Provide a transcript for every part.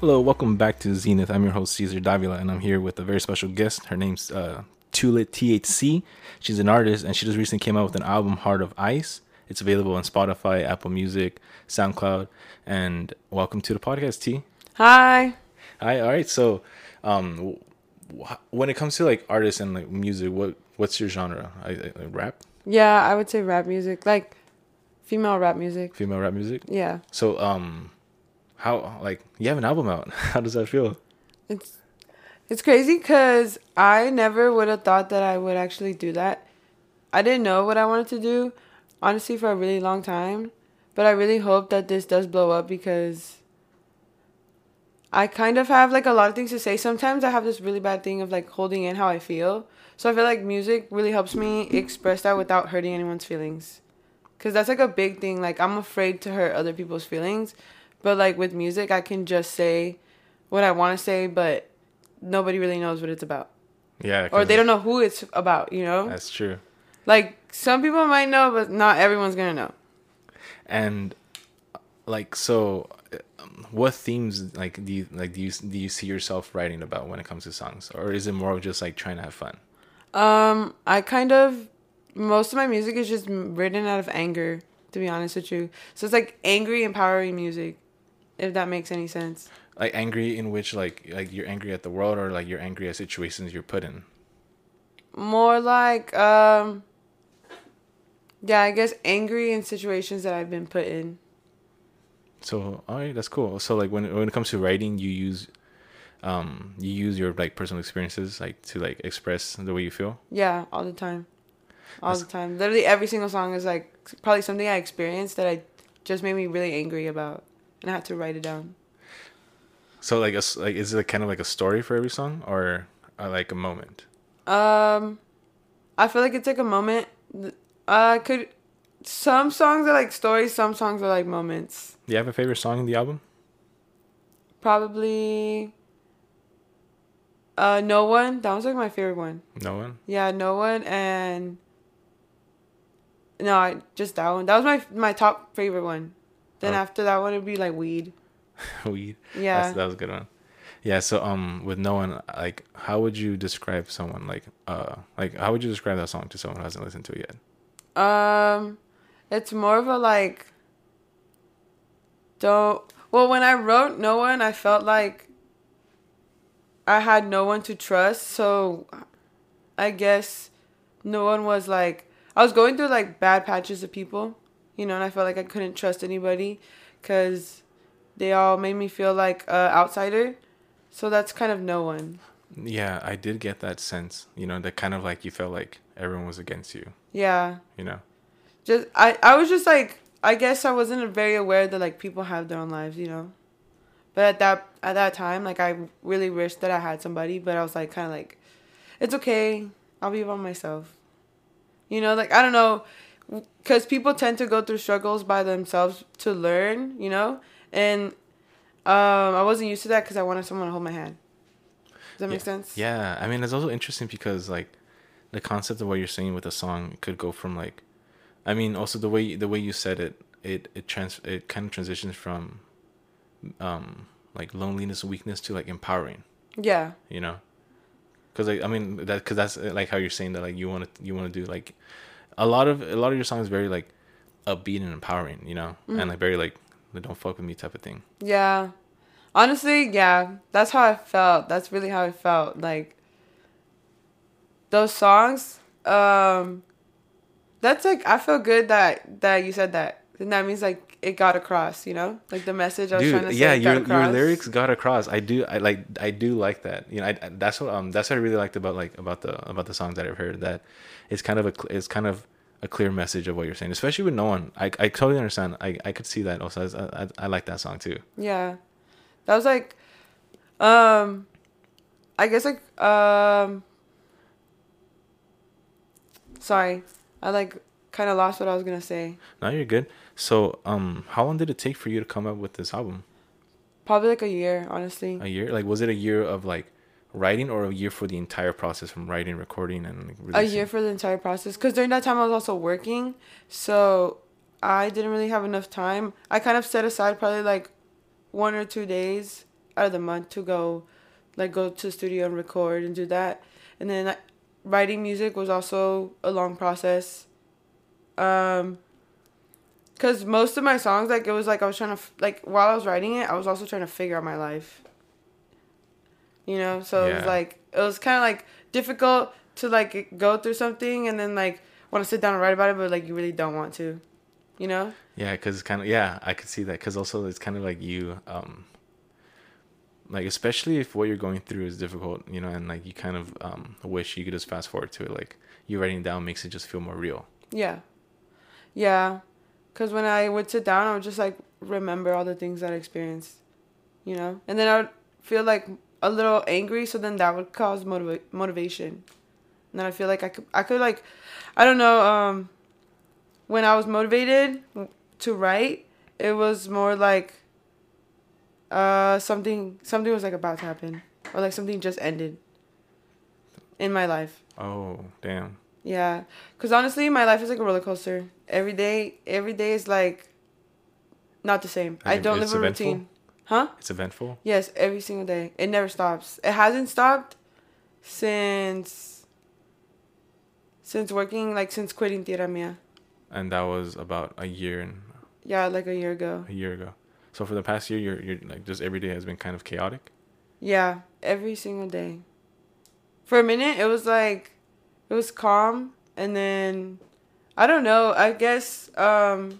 Hello, welcome back to Zenith. I'm your host Caesar Davila, and I'm here with a very special guest. Her name's uh, Tulit THC. She's an artist, and she just recently came out with an album, Heart of Ice. It's available on Spotify, Apple Music, SoundCloud, and welcome to the podcast, T. Hi. Hi. All right. So, um, wh- when it comes to like artists and like music, what what's your genre? I, I, like rap, Yeah, I would say rap music, like female rap music. female rap music. Yeah, So, um, how like you have an album out? How does that feel? it's it's crazy because I never would have thought that I would actually do that. I didn't know what I wanted to do, honestly, for a really long time. But I really hope that this does blow up because I kind of have like a lot of things to say. Sometimes I have this really bad thing of like holding in how I feel. So I feel like music really helps me express that without hurting anyone's feelings. Cause that's like a big thing. Like I'm afraid to hurt other people's feelings, but like with music, I can just say what I want to say, but nobody really knows what it's about, Yeah. Or they don't know who it's about. You know, That's true. like some people might know, but not everyone's gonna know. And like so, um, what themes like do you like do you do you see yourself writing about when it comes to songs, or is it more of just like trying to have fun? Um, I kind of most of my music is just written out of anger, to be honest with you. So it's like angry, empowering music, if that makes any sense. Like angry in which like like you're angry at the world, or like you're angry at situations you're put in. More like um yeah, I guess angry in situations that I've been put in. So all right, that's cool. So like when when it comes to writing, you use um you use your like personal experiences like to like express the way you feel. Yeah, all the time. All That's- the time. Literally every single song is like probably something I experienced that I just made me really angry about and I had to write it down. So like a like is it kind of like a story for every song, or, or like a moment? Um, I feel like it's like a moment. Uh, could some songs are like stories, some songs are like moments. Do you have a favorite song in the album? Probably. Uh, no one. That was like my favorite one. No one. Yeah, no one and. No, I just that one. That was my my top favorite one. Then Oh. after that one, it'd be like weed. Weed. Yeah. That's, that was a good one. Yeah. So um, with no one, like, how would you describe someone like uh, like how would you describe that song to someone who hasn't listened to it yet? Um, it's more of a like. Don't well when I wrote no one, I felt like. I had no one to trust, so, I guess, no one was like I was going through like bad patches of people, you know, and I felt like I couldn't trust anybody, cause they all made me feel like an outsider, so that's kind of no one. Yeah, I did get that sense. You know, that kind of like you felt like everyone was against you. Yeah. You know. just I I was just like I guess I wasn't very aware that like people have their own lives, you know. But at that at that time, like I really wished that I had somebody, but I was like kind of like, it's okay, I'll be by myself. You know, like I don't know, because people tend to go through struggles by themselves to learn, you know, and um I wasn't used to that because I wanted someone to hold my hand. Does that make sense? Yeah, I mean it's also interesting because like the concept of what you're saying with the song could go from like, I mean also the way the way you said it, it it trans it kind of transitions from, um like loneliness and weakness to like empowering. Yeah. You know, because like I mean that because that's like how you're saying that like you want to you want to do like, a lot of a lot of your songs very like, upbeat and empowering. You know, Mm-hmm. and like very like the don't fuck with me type of thing. Yeah. Honestly, yeah. That's how I felt. That's really how I felt. Like those songs, um that's like I feel good that that you said that. And that means like it got across, you know? Like the message I was trying to Dude, say yeah, your your lyrics got across. I do, I like, I do like that. You know, I, I- that's what um, that's what I really liked about like about the about the songs that I've heard. That it's kind of a, it's kind of a clear message of what you're saying, especially with no one. I I totally understand. I I could see that also. I I, I like that song too. Yeah. That was like um I guess like um sorry. I like kind of lost what I was gonna say. No, you're good. So, um, how long did it take for you to come up with this album? Probably like a year, honestly. A year? Like, was it a year of like writing, or a year for the entire process from writing, recording, and like, a year for the entire process? Because during that time i was also working so i didn't really have enough time. I kind of set aside probably like one or two days out of the month to go like go to the studio and record and do that. And then writing music was also a long process. Um because most of my songs like it was like i was trying to like while i was writing it i was also trying to figure out my life you know so it was like it was kind of like difficult to like go through something and then like want to sit down and write about it but like you really don't want to you know Yeah, because it's kind of yeah, I could see that. Because also it's kind of like you, um, like especially if what you're going through is difficult, you know, and like you kind of um wish you could just fast forward to it. Like you writing down makes it just feel more real. yeah yeah because when i would sit down i would just like remember all the things that i experienced you know and then i would feel like a little angry so then that would cause motiva- motivation. And then i feel like i could i could like i don't know um when i was motivated to write it was more like uh something something was like about to happen or like something just ended in my life. Oh damn! yeah because honestly my life is like a roller coaster. Every day every day is like not the same. I i don't live a eventful? routine huh It's eventful. yes every single day it never stops it hasn't stopped since since working like since quitting tierra mia and that was about a year and yeah like a year ago a year ago. So for the past year, you're you're like just every day has been kind of chaotic. Yeah, every single day. For a minute, it was like, it was calm, and then, I don't know. I guess um,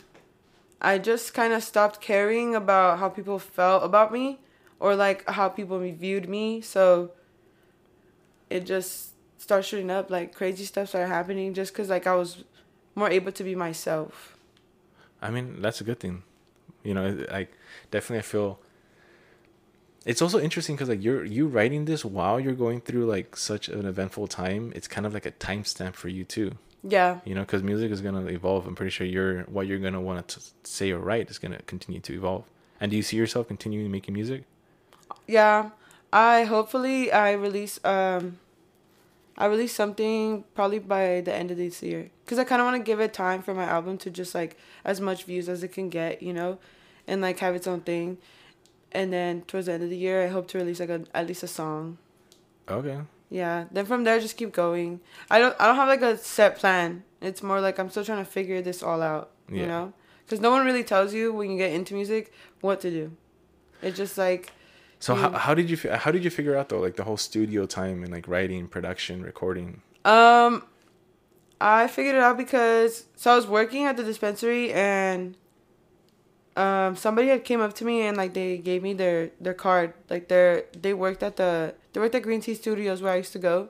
I just kind of stopped caring about how people felt about me, or like how people viewed me. So. It just started shooting up. Like crazy stuff started happening, just cause like I was more able to be myself. I mean, that's a good thing. You know, like definitely I feel it's also interesting because like you're you writing this while you're going through like such an eventful time. It's kind of like a timestamp for you too. Yeah, You know, because music is gonna evolve. I'm pretty sure you're what you're gonna want to say or write is gonna continue to evolve. And do you see yourself continuing making music? Yeah, I hopefully I release um I release something probably by the end of this year cuz I kind of want to give it time for my album to just like as much views as it can get, you know, and like have its own thing. And then towards the end of the year, I hope to release like a, at least a song. Okay. Yeah, then from there just keep going. I don't I don't have like a set plan. It's more like I'm still trying to figure this all out, Yeah. you know? Cuz no one really tells you when you get into music what to do. It's just like So how, how did you how did you figure out though like the whole studio time and like writing, production, recording? Um, I figured it out because so I was working at the dispensary and um somebody had came up to me and like they gave me their their card like their they worked at the they worked at Green Tea Studios where I used to go,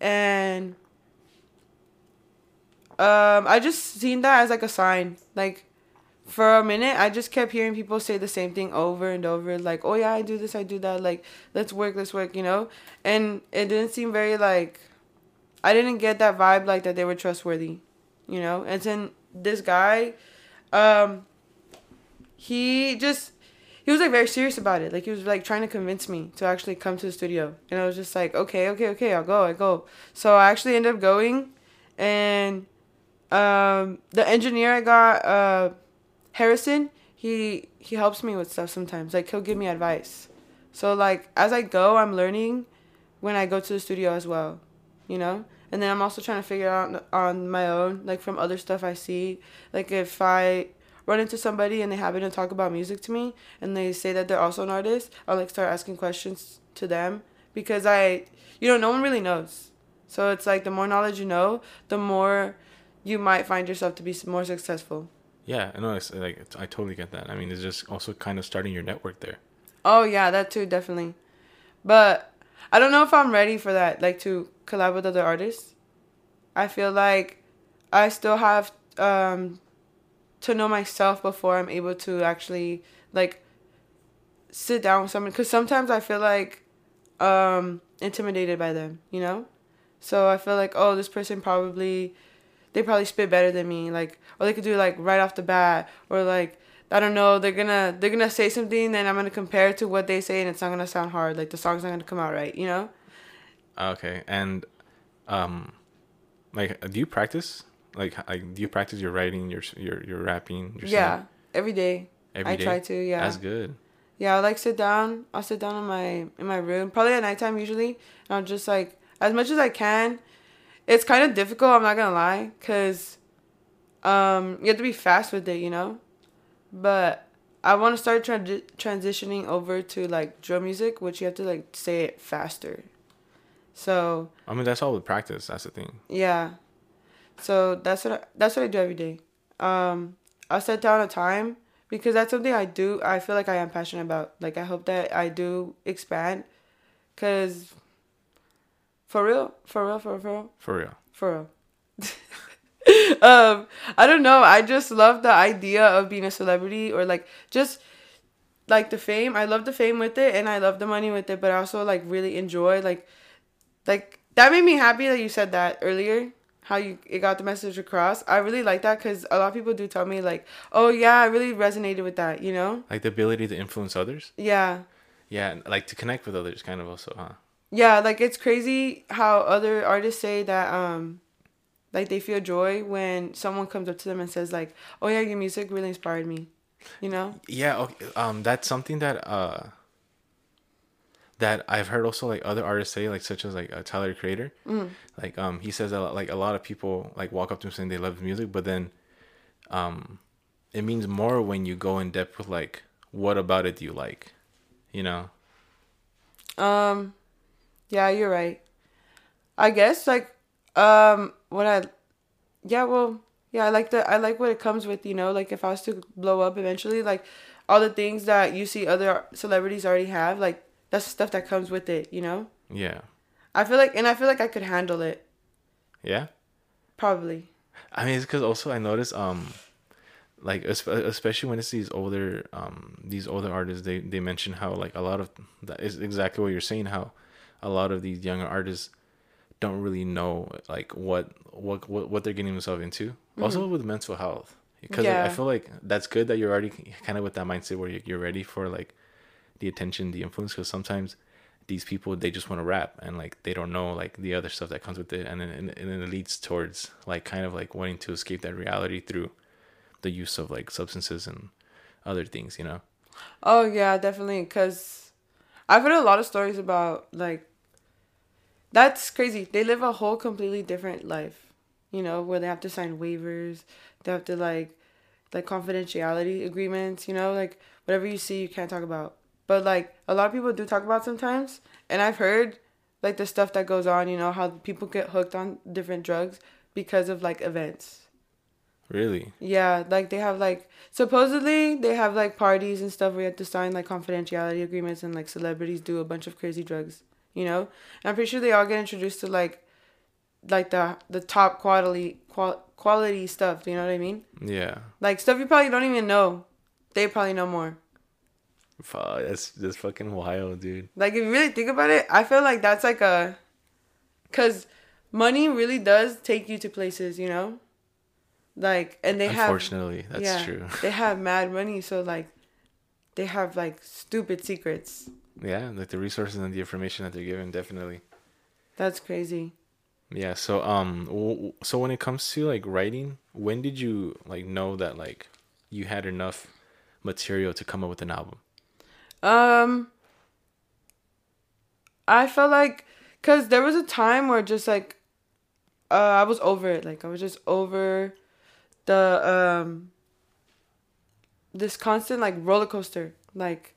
and um I just seen that as like a sign like. For a minute, I just kept hearing people say the same thing over and over, like, "Oh yeah, I do this, I do that." Like, let's work, let's work, you know. And it didn't seem very like I didn't get that vibe like that they were trustworthy, you know. And then this guy, um, he just he was like very serious about it. Like he was like trying to convince me to actually come to the studio, and I was just like, okay, okay, okay, I'll go, I go. So I actually ended up going, and um, the engineer I got, uh, Harrison, he he helps me with stuff sometimes. Like he'll give me advice. So like as I go, I'm learning when I go to the studio as well you know and then i'm also trying to figure out on my own like from other stuff i see like if i run into somebody and they happen to talk about music to me and they say that they're also an artist i'll like start asking questions to them because i you know no one really knows so it's like the more knowledge you know the more you might find yourself to be more successful Yeah, I know. It's like it's, I totally get that. I mean, it's just also kind of starting your network there. Oh yeah, that too definitely. But I don't know if I'm ready for that, like to collab with other artists. I feel like I still have um to know myself before I'm able to actually like sit down with someone cuz sometimes I feel like um intimidated by them, you know? So I feel like oh, this person probably they probably spit better than me, like or they could do like right off the bat, or like I don't know, they're gonna they're gonna say something, and I'm gonna compare it to what they say, and it's not gonna sound hard. Like the song's not gonna come out right, you know? Okay, and um, like, do you practice? Like, like, do you practice your writing, your your your rapping? Your yeah, singing every day. every I day? try to, yeah. That's good. Yeah, I like sit down. I'll sit down in my in my room, probably at nighttime usually, and I'll just like as much as I can. It's kind of difficult. I'm not gonna lie, cause um you have to be fast with it, you know. But I want to start transi- transitioning over to like drum music, which you have to like say it faster. So I mean, that's all with practice. That's the thing. yeah, so that's what I, that's what I do every day. Um, I'll set down a time because that's something I do. I feel like I am passionate about. Like I hope that I do expand, cause for real, for real, for real, for real, For real. for real. um, I don't know. I just love the idea of being a celebrity or like just like the fame. I love the fame with it and I love the money with it, but I also like really enjoy like like that made me happy that you said that earlier. How you it got the message across. I really like that because a lot of people do tell me like, oh yeah, I really resonated with that. You know? Like the ability to influence others. Yeah. Yeah, like to connect with others, kind of also, huh? Yeah, like it's crazy how other artists say that um like they feel joy when someone comes up to them and says like, "Oh yeah, your music really inspired me." You know? Yeah, okay. Um, that's something that uh, that I've heard also like other artists say, like such as like uh, Tyler Creator. Mm. Like um, he says that like a lot of people like walk up to him saying they love his music, but then, um, it means more when you go in depth with like what about it do you like, you know? Um yeah, you're right. I guess like um what I yeah, well, yeah, I like the I like what it comes with, you know, like if I was to blow up eventually, like all the things that you see other celebrities already have, like that's the stuff that comes with it, you know? Yeah, I feel like and I feel like I could handle it. yeah. Probably. I mean, it's because also I notice um, like especially when it's these older um these older artists, they they mention how like a lot of that is exactly what you're saying. How a lot of these younger artists don't really know like what what what, what they're getting themselves into. Also with mental health, because like, I feel like that's good that you're already kind of with that mindset where you're ready for like the attention, the influence. Because sometimes these people they just want to rap and like they don't know like the other stuff that comes with it, and then and, and then it leads towards like kind of like wanting to escape that reality through the use of like substances and other things. You know? Oh yeah, definitely. Cause I've heard a lot of stories about like. That's crazy. They live a whole completely different life, you know, where they have to sign waivers, they have to like, like confidentiality agreements, you know, like whatever you see you can't talk about. But like a lot of people do talk about sometimes, and I've heard like the stuff that goes on, you know, how people get hooked on different drugs because of like events. Really? Yeah, like they have like supposedly they have like parties and stuff where you have to sign like confidentiality agreements and like celebrities do a bunch of crazy drugs, you know. And I'm pretty sure they all get introduced to like, like the the top quality qual- quality stuff. You know what I mean? Yeah. Like stuff you probably don't even know. They probably know more. Fuck, that's that's fucking wild, dude. Like if you really think about it, I feel like that's like a, cause money really does take you to places, you know. Like and they have Unfortunately, that's yeah, true. they have mad money, so like, they have like stupid secrets. Yeah, like the resources and the information that they're given, definitely. That's crazy. Yeah. So um, w- so when it comes to like writing, when did you like know that like you had enough material to come up with an album? Um, I felt like, cause there was a time where just like, uh, I was over it. Like I was just over the um. This constant like roller coaster, like,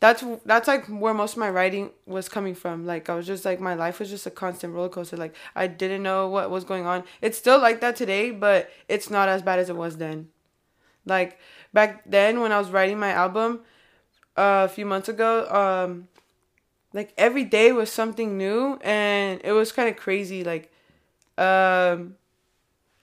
that's that's like where most of my writing was coming from. Like I was just like my life was just a constant roller coaster. Like I didn't know what was going on. It's still like that today, but it's not as bad as it was then. Like back then when I was writing my album, uh, a few months ago, um, like every day was something new, and it was kind of crazy. Like, um,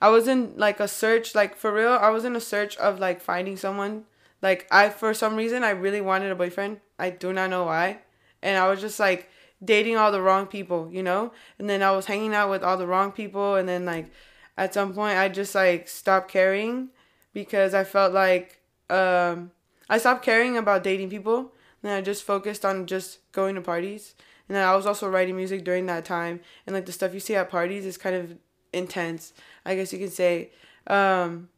I was in like a search, like for real. I was in a search of like finding someone. Like I, for some reason, I really wanted a boyfriend. I do not know why, and I was just like dating all the wrong people, you know. And then I was hanging out with all the wrong people, and then like at some point I just like stopped caring because I felt like um, I stopped caring about dating people and I just focused on just going to parties. And I was also writing music during that time and like the stuff you see at parties is kind of intense, I guess you can say. Um,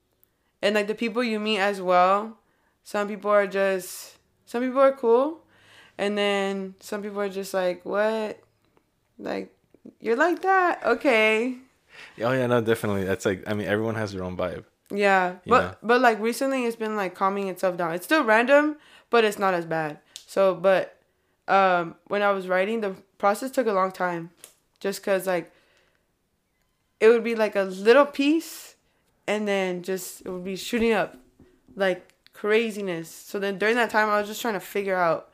and like the people you meet as well, some people are just some people are cool and then some people are just like, "What? Like you're like that? Okay." Oh yeah, no, definitely. That's like I mean, everyone has their own vibe. Yeah, but know? but like recently, it's been like calming itself down. It's still random, but it's not as bad. So, but um, when I was writing, the process took a long time, just cause like it would be like a little piece, and then just it would be shooting up, like craziness. So then during that time, I was just trying to figure out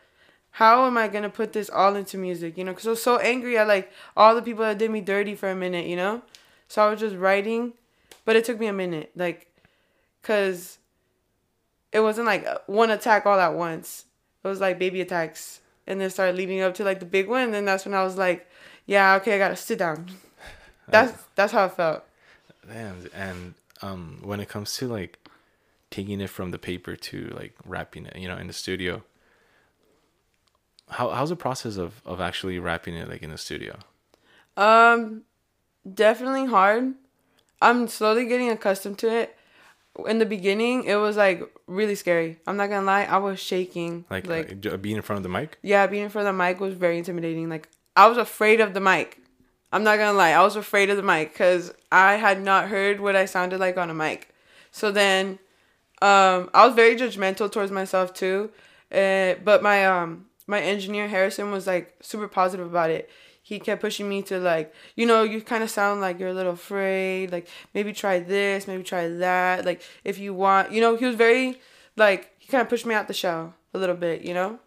how am I gonna put this all into music, you know? Cause I was so angry at like all the people that did me dirty for a minute, you know. So I was just writing, but it took me a minute, like, cause it wasn't like one attack all at once. It was like baby attacks, and then started leading up to like the big one. And then that's when I was like, yeah, okay, I gotta sit down. That's that's how I felt. Damn, and um, when it comes to like taking it from the paper to like rapping it, you know, in the studio, how how's the process of of actually rapping it like in the studio? Um, definitely hard. I'm slowly getting accustomed to it. In the beginning, it was like really scary. I'm not gonna lie, I was shaking. Like, like like being in front of the mic. yeah, being in front of the mic was very intimidating. Like I was afraid of the mic. I'm not gonna lie, I was afraid of the mic because I had not heard what I sounded like on a mic. So then, um, I was very judgmental towards myself too. Uh, but my um my engineer Harrison was like super positive about it. He kept pushing me to like, you know, you kind of sound like you're a little afraid. Like maybe try this, maybe try that. Like if you want, you know, he was very like he kind of pushed me out the shell a little bit, you know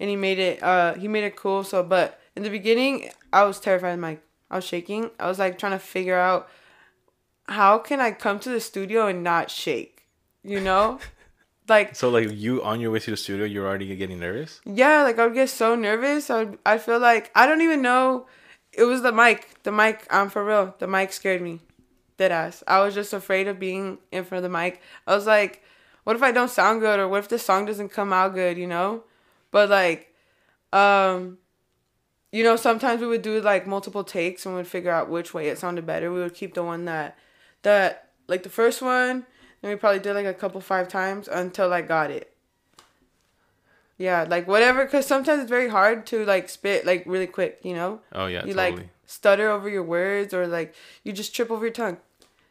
and he made it uh he made it cool so but in the beginning i was terrified the i was shaking i was like trying to figure out how can i come to the studio and not shake you know like So like you on your way to the studio, you're already getting nervous. yeah like i would get so nervous. I would i feel like i don't even know. It was the mic. The mic i'm for real. The mic scared me dead ass. I was just afraid of being in front of the mic. I was like what if i don't sound good? Or what if the song doesn't come out good you know? But like um you know sometimes we would do like multiple takes and we'd figure out which way it sounded better. We would keep the one that that like the first one and we probably did like a couple five times until i got it yeah like whatever because sometimes it's very hard to like spit like really quick you know Oh yeah, you totally. like stutter over your words or like you just trip over your tongue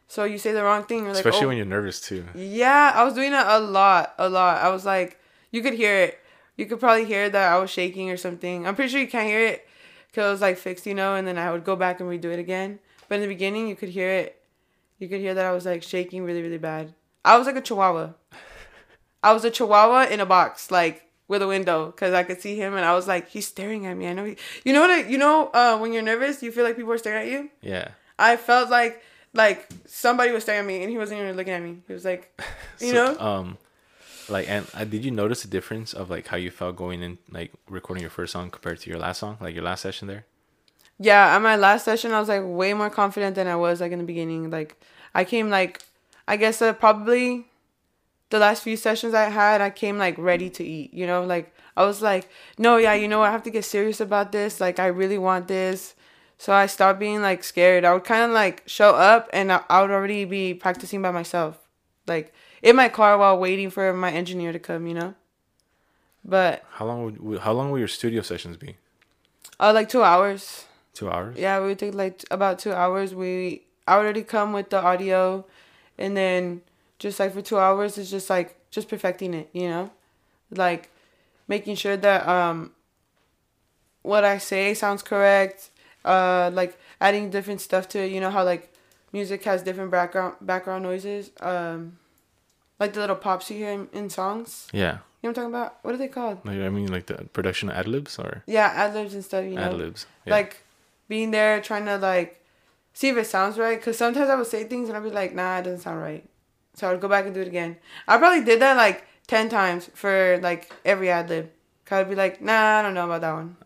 so you say the wrong thing you're like Especially oh. when you're nervous too. Yeah, I was doing it a lot, a lot. I was like, you could hear it. You could probably hear that I was shaking or something. I'm pretty sure you can't hear it because it was like fixed, you know, and then I would go back and redo it again. But in the beginning, you could hear it. You could hear that I was like shaking really, really bad. I was like a chihuahua. I was a chihuahua in a box, like with a window, because I could see him, and I was like, he's staring at me. I know he. You know what? I, you know uh, when you're nervous, you feel like people are staring at you. Yeah. I felt like like somebody was staring at me, and he wasn't even looking at me. He was like, you So, know. Um, like, and uh, did you notice the difference of like how you felt going in, like recording your first song compared to your last song, like your last session there? Yeah, at my last session, I was like way more confident than I was like in the beginning. Like, I came like, I guess uh, probably the last few sessions I had, I came like ready to eat. You know, like I was like, no, yeah, you know, I have to get serious about this. Like, I really want this. So I stopped being like scared. I would kind of like show up, and I, I would already be practicing by myself, like in my car while waiting for my engineer to come. You know. But How long would how long will your studio sessions be? uh, like two hours. Two hours. Yeah, we would take like about two hours. We I already come with the audio, and then just like for two hours, it's just like just perfecting it. You know, like making sure that um what I say sounds correct. Uh, like adding different stuff to it. You know how like music has different background background noises. Um, like the little pops you hear in, in songs. Yeah. You know what I'm talking about? What are they called? Like, I mean, like the production ad libs or Yeah, ad libs and stuff. You know, ad libs. Yeah. like being there trying to like see if it sounds right because sometimes i would say things and i'd be like nah it doesn't sound right so i would go back and do it again i probably did that like 10 times for like every ad lib i would be like nah i don't know about that one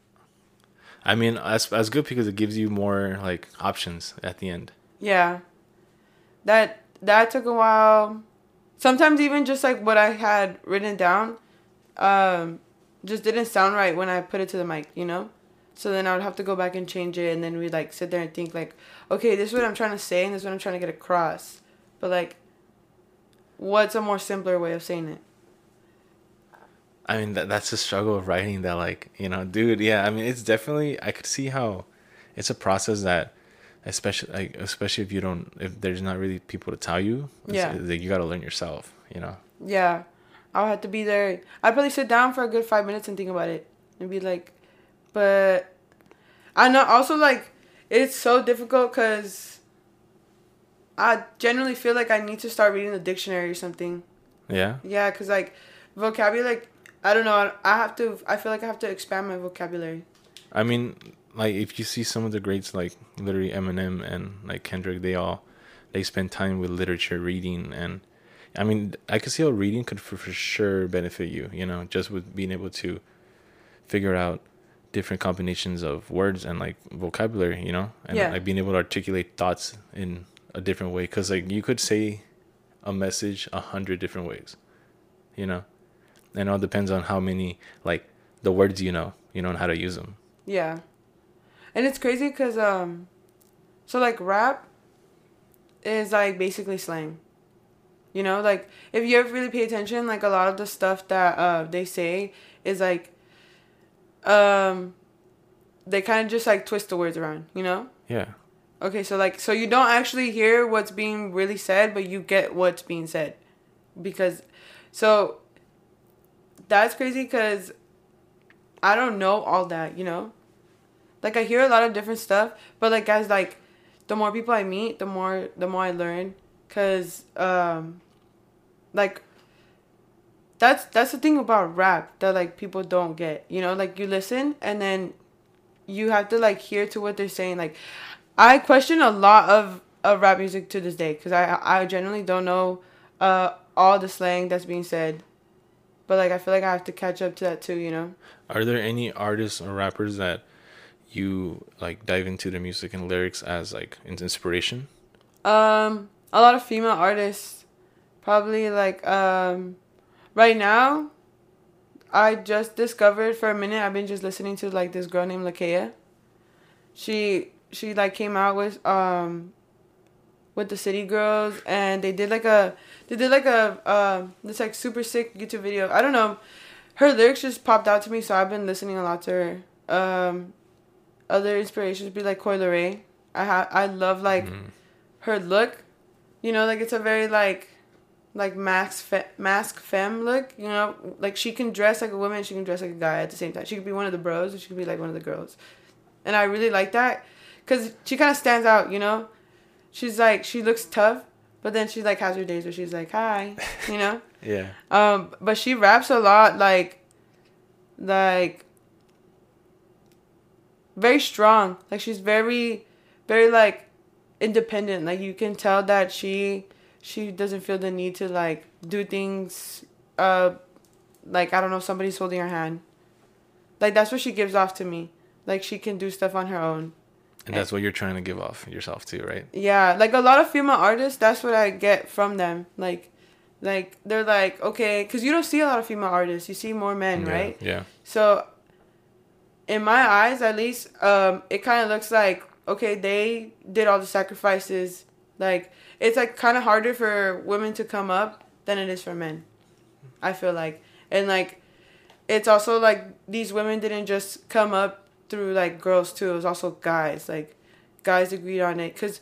I mean, that's that's good because it gives you more like options at the end. yeah that that took a while. Sometimes even just like what I had written down, um, just didn't sound right when I put it to the mic, you know. So then I would have to go back and change it, and then we'd like sit there and think like, okay, this is what I'm trying to say, and this is what I'm trying to get across. But like, what's a more simpler way of saying it? I mean, that, that's the struggle of writing that, like, you know, dude, yeah, I mean, it's definitely, I could see how it's a process that, especially, like, especially if you don't, if there's not really people to tell you, Yeah. like, you got to learn yourself, you know? Yeah, I'll have to be there. I'd probably sit down for a good five minutes and think about it and be like, but I know also like it's so difficult because I generally feel like I need to start reading the dictionary or something. Yeah. Yeah, because like vocabulary, like I don't know, I have to. I feel like I have to expand my vocabulary. I mean, like, if you see some of the greats, like, literally Eminem and, like, Kendrick, they all, they spend time with literature, reading, and, I mean, I could see how reading could for, for sure benefit you, you know, just with being able to figure out different combinations of words and like vocabulary, you know, and Yeah. like being able to articulate thoughts in a different way. Cause like you could say a message a hundred different ways, you know, and it all depends on how many like the words you know, you know, and how to use them. Yeah, and it's crazy because um, so like rap is like basically slang. You know, like if you ever really pay attention, like a lot of the stuff that uh they say is like um they kind of just like twist the words around, you know? Yeah. Okay, so like so you don't actually hear what's being really said, but you get what's being said. Because so that's crazy cuz I don't know all that, you know? Like I hear a lot of different stuff, but like guys like the more people I meet, the more the more I learn cuz um like that's that's the thing about rap that like people don't get. You know, like you listen and then you have to like hear to what they're saying. Like I question a lot of, of rap music to this day because I I generally don't know uh all the slang that's being said. But like I feel like I have to catch up to that too, you know. Are there any artists or rappers that you like dive into the music and lyrics as like an inspiration? Um, a lot of female artists, probably like um, right now. I just discovered for a minute. I've been just listening to like this girl named Lakeyah. She she like came out with um, with the City Girls, and they did like a they did like a um this like super sick YouTube video. I don't know, her lyrics just popped out to me, so I've been listening a lot to her. Um, other inspirations be like Coi Leray. I ha- I love like Mhm. her look, you know, like it's a very like like mask fe- mask femme look, you know, like she can dress like a woman, she can dress like a guy at the same time. She could be one of the bros, or she could be like one of the girls, and I really like that, cause she kind of stands out, you know. She's like she looks tough, but then she like has her days where she's like hi, you know. Yeah. Um, but she raps a lot, like, like, very strong. Like she's very, very like, independent. Like you can tell that she, she doesn't feel the need to like do things, uh, like I don't know, if somebody's holding her hand. Like that's what she gives off to me. Like she can do stuff on her own. And that's what you're trying to give off yourself too, right? Yeah, like a lot of female artists, that's what I get from them. Like, like they're like okay, because you don't see a lot of female artists. You see more men, yeah. right? Yeah. So, in my eyes, at least, um, it kind of looks like okay, they did all the sacrifices. Like it's like kind of harder for women to come up than it is for men. I feel like, and like, it's also like these women didn't just come up through like girls too. It was also guys. Like, guys agreed on it because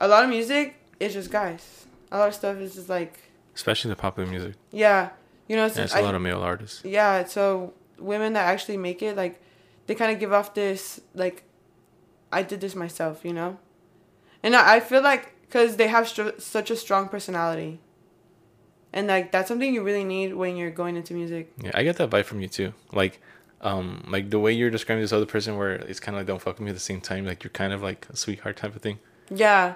a lot of music is just guys. A lot of stuff is just like Especially the popular music. yeah, you know. It's, Yeah, it's I- a lot of male artists. yeah so women that actually make it like they kind of give off this like i did this myself you know and i, I feel like because they have str- such a strong personality and like that's something you really need when you're going into music Yeah, I get that vibe from you too. Like, um, like the way you're describing this other person, where it's kind of like don't fuck with me at the same time. Like you're kind of like a sweetheart type of thing. yeah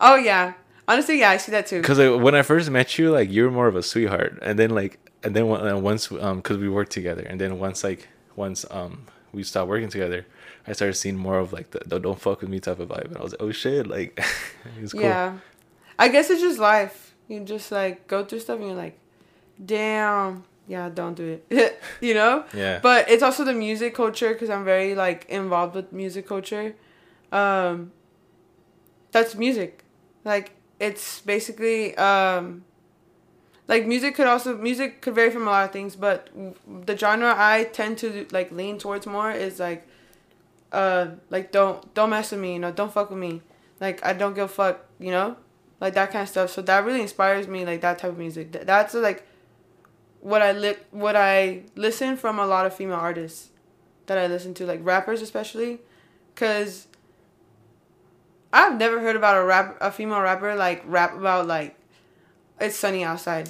oh yeah honestly yeah i see that too Because like, when I first met you, like you were more of a sweetheart, and then like, and then once, um, because we worked together, and then once like once um we stopped working together, I started seeing more of like the, the don't fuck with me type of vibe, and I was like, oh shit, like it's cool. yeah I guess it's just life. You just like go through stuff and you're like, damn, yeah, don't do it. you know? Yeah. But it's also the music culture because I'm very like involved with music culture. Um, that's music. Like it's basically um, like music could also music could vary from a lot of things, but the genre I tend to like lean towards more is like uh like don't don't mess with me, you know, don't fuck with me. Like I don't give a fuck, you know? Like that kind of stuff. So that really inspires me like that type of music. Th- That's like what I li- what I listen from a lot of female artists that I listen to, like rappers especially, cause I've never heard about a rap a female rapper like rap about like it's sunny outside.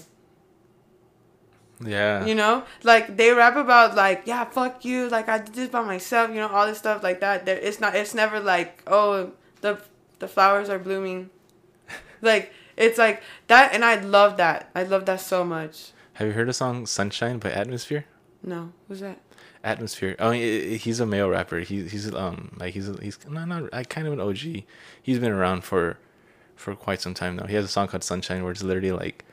Yeah. You know, like they rap about like yeah fuck you like I did this by myself. You know all this stuff like that. There it's not it's never like oh the the flowers are blooming, like it's like that and I love that. I love that so much. Have you heard the song "Sunshine" by Atmosphere? No, who's that? Atmosphere. Oh, he- he's a male rapper. He's he's um like he's he's not not like kind of an OG. He's been around for for quite some time now. He has a song called "Sunshine" where it's literally like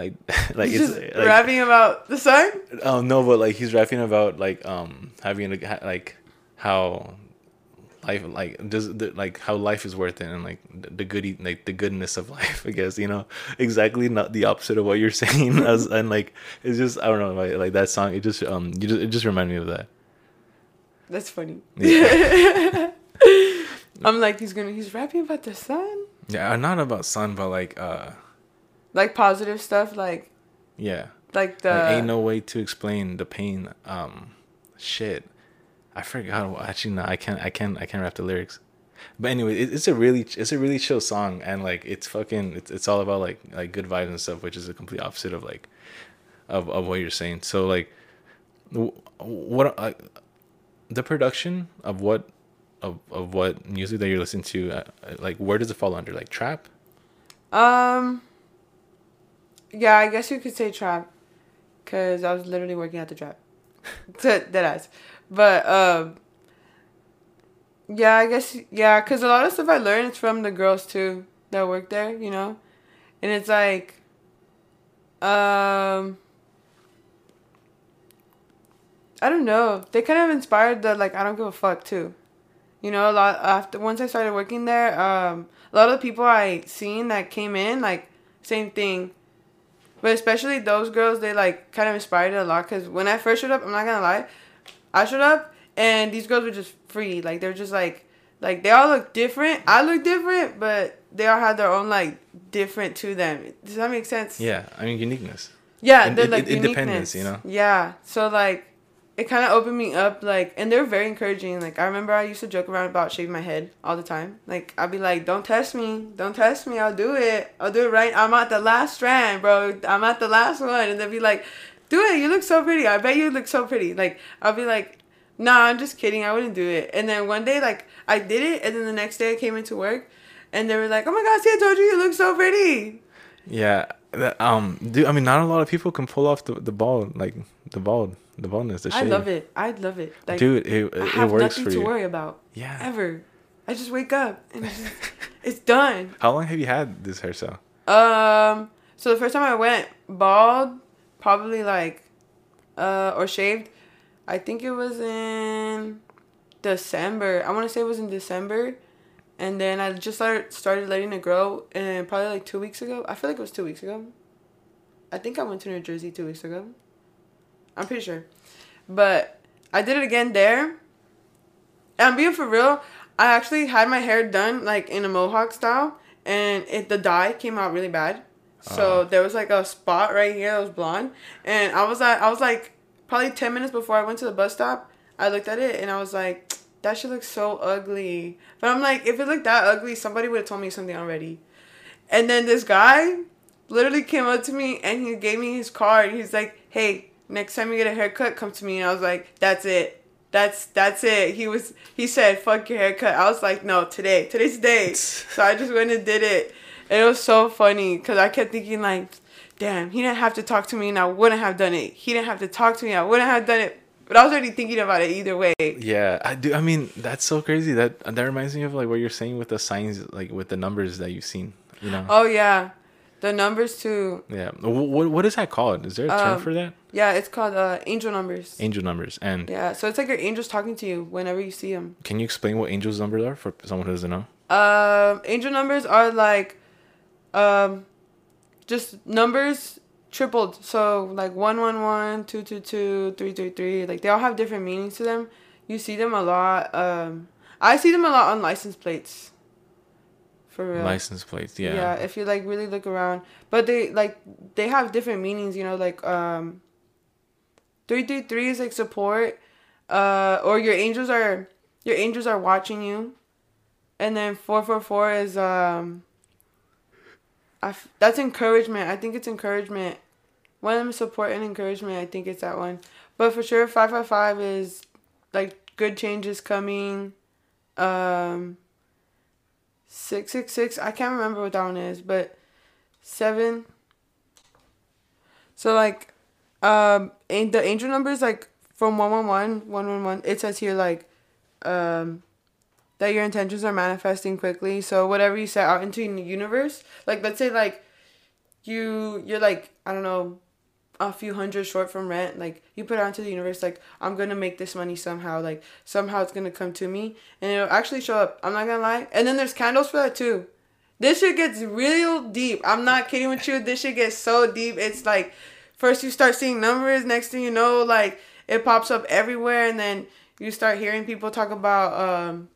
like like He's it's like, rapping about the sun. Oh no, but like he's rapping about like um having a, like how life like does the, like how life is worth it and like the, the goody like the goodness of life. I guess you know exactly not the opposite of what you're saying. As and like it's just I don't know like, like that song. It just um you just it just reminded me of that. That's funny. Yeah. I'm like he's gonna he's rapping about the sun, Yeah, not about sun, but like uh like positive stuff, like yeah. like the like, ain't no way to explain the pain. Um, shit, I forgot. Actually, no, I can't. I can't. I can't rap the lyrics. But anyway, it, it's a really, it's a really chill song, and like it's fucking, it's, it's all about like like good vibes and stuff, which is the complete opposite of like, of of what you're saying. So like, wh- what uh, the production of what of of what music that you're listening to, uh, uh, like where does it fall under? Like trap? Um. Yeah, I guess you could say trap, cause I was literally working at the trap. Dead ass, but um. Yeah, I guess yeah, cause a lot of stuff I learned is from the girls too that work there, you know, and it's like, um. I don't know. They kind of inspired the like I don't give a fuck too. You know, a lot after once I started working there, um, a lot of the people I seen that came in like same thing. But especially those girls, they like kind of inspired it a lot. Cause when I first showed up, I'm not gonna lie, I showed up and these girls were just free. Like they're just like, like they all look different. I look different, but they all had their own like different to them. Does that make sense? Yeah, I mean uniqueness. Yeah, In- they're in- like independence, uniqueness. you know? Yeah, so like, it kind of opened me up. Like, and they're very encouraging. Like, I remember I used to joke around about shaving my head all the time. Like, I'd be like, "Don't test me, don't test me. I'll do it. I'll do it right. I'm at the last strand, bro. I'm at the last one." And they'd be like, "Do it. You look so pretty. I bet you look so pretty." Like, I'll be like. Nah, I'm just kidding. I wouldn't do it. And then one day, like, I did it, and then the next day I came into work, and they were like, "Oh my God, see, I told you you look so pretty." Yeah, um, dude. I mean, not a lot of people can pull off the the bald, like the bald, the baldness. The I love it. I love it. Like, dude. It I it works for to you. worry about Yeah. ever. I just wake up and it's, just, it's done. How long have you had this hairstyle? Um, so the first time I went bald, probably like, uh, or shaved, I think it was in December. I want to say it was in December, and then I just started started letting it grow, and probably like two weeks ago. I feel like it was two weeks ago. I think I went to New Jersey two weeks ago. I'm pretty sure, but I did it again there. And I'm being for real. I actually had my hair done like in a mohawk style, and it the dye came out really bad. So Oh. there was like a spot right here that was blonde, and I was at, I was like probably ten minutes before I went to the bus stop. I looked at it and I was like, that shit looks so ugly. But I'm like, if it looked that ugly, somebody would have told me something already. And then this guy literally came up to me and he gave me his card. He's like, "Hey, next time you get a haircut, come to me." And I was like, "That's it. That's that's it." He was he said, "Fuck your haircut." I was like, "No, today. Today's the day." so I just went and did it. And it was so funny cuz I kept thinking like, "Damn, he didn't have to talk to me and I wouldn't have done it. He didn't have to talk to me. I wouldn't have done it." But I was already thinking about it either way. Yeah, I do. I mean, that's so crazy. That that reminds me of like what you're saying with the signs, like with the numbers that you've seen. you know. Oh yeah, the numbers too. Yeah. What what is that called? Is there a term Um, for that? Yeah, it's called uh, angel numbers. Angel numbers. And Yeah, so it's like your angels talking to you whenever you see them. can you explain what angels numbers are for someone who doesn't know? Um, angel numbers are like, um, just numbers tripled. So like one one one, two two two, three three three. Like they all have different meanings to them. You see them a lot. Um, I see them a lot on license plates. For real. License plates. Yeah. Yeah, if you like really look around, but they like they have different meanings. You know, like um. Three three three is like support, uh, or your angels are your angels are watching you, and then four four four is um. I f- that's encouragement. I think it's encouragement. One of them support and encouragement. I think it's that one, but for sure five five five is like good changes coming. Um. Six six six. I can't remember what that one is, but seven. So like, um, and the angel numbers like from 111, 111, It says here like, um, that your intentions are manifesting quickly. So whatever you set out into the universe, like let's say like, you you're like I don't know, a few hundred short from rent. Like you put out into the universe like I'm gonna make this money somehow. Like somehow it's gonna come to me and it'll actually show up. I'm not gonna lie. And then there's candles for that too. This shit gets real deep. I'm not kidding with you. This shit gets so deep. It's like first you start seeing numbers. Next thing you know, like it pops up everywhere, and then you start hearing people talk about um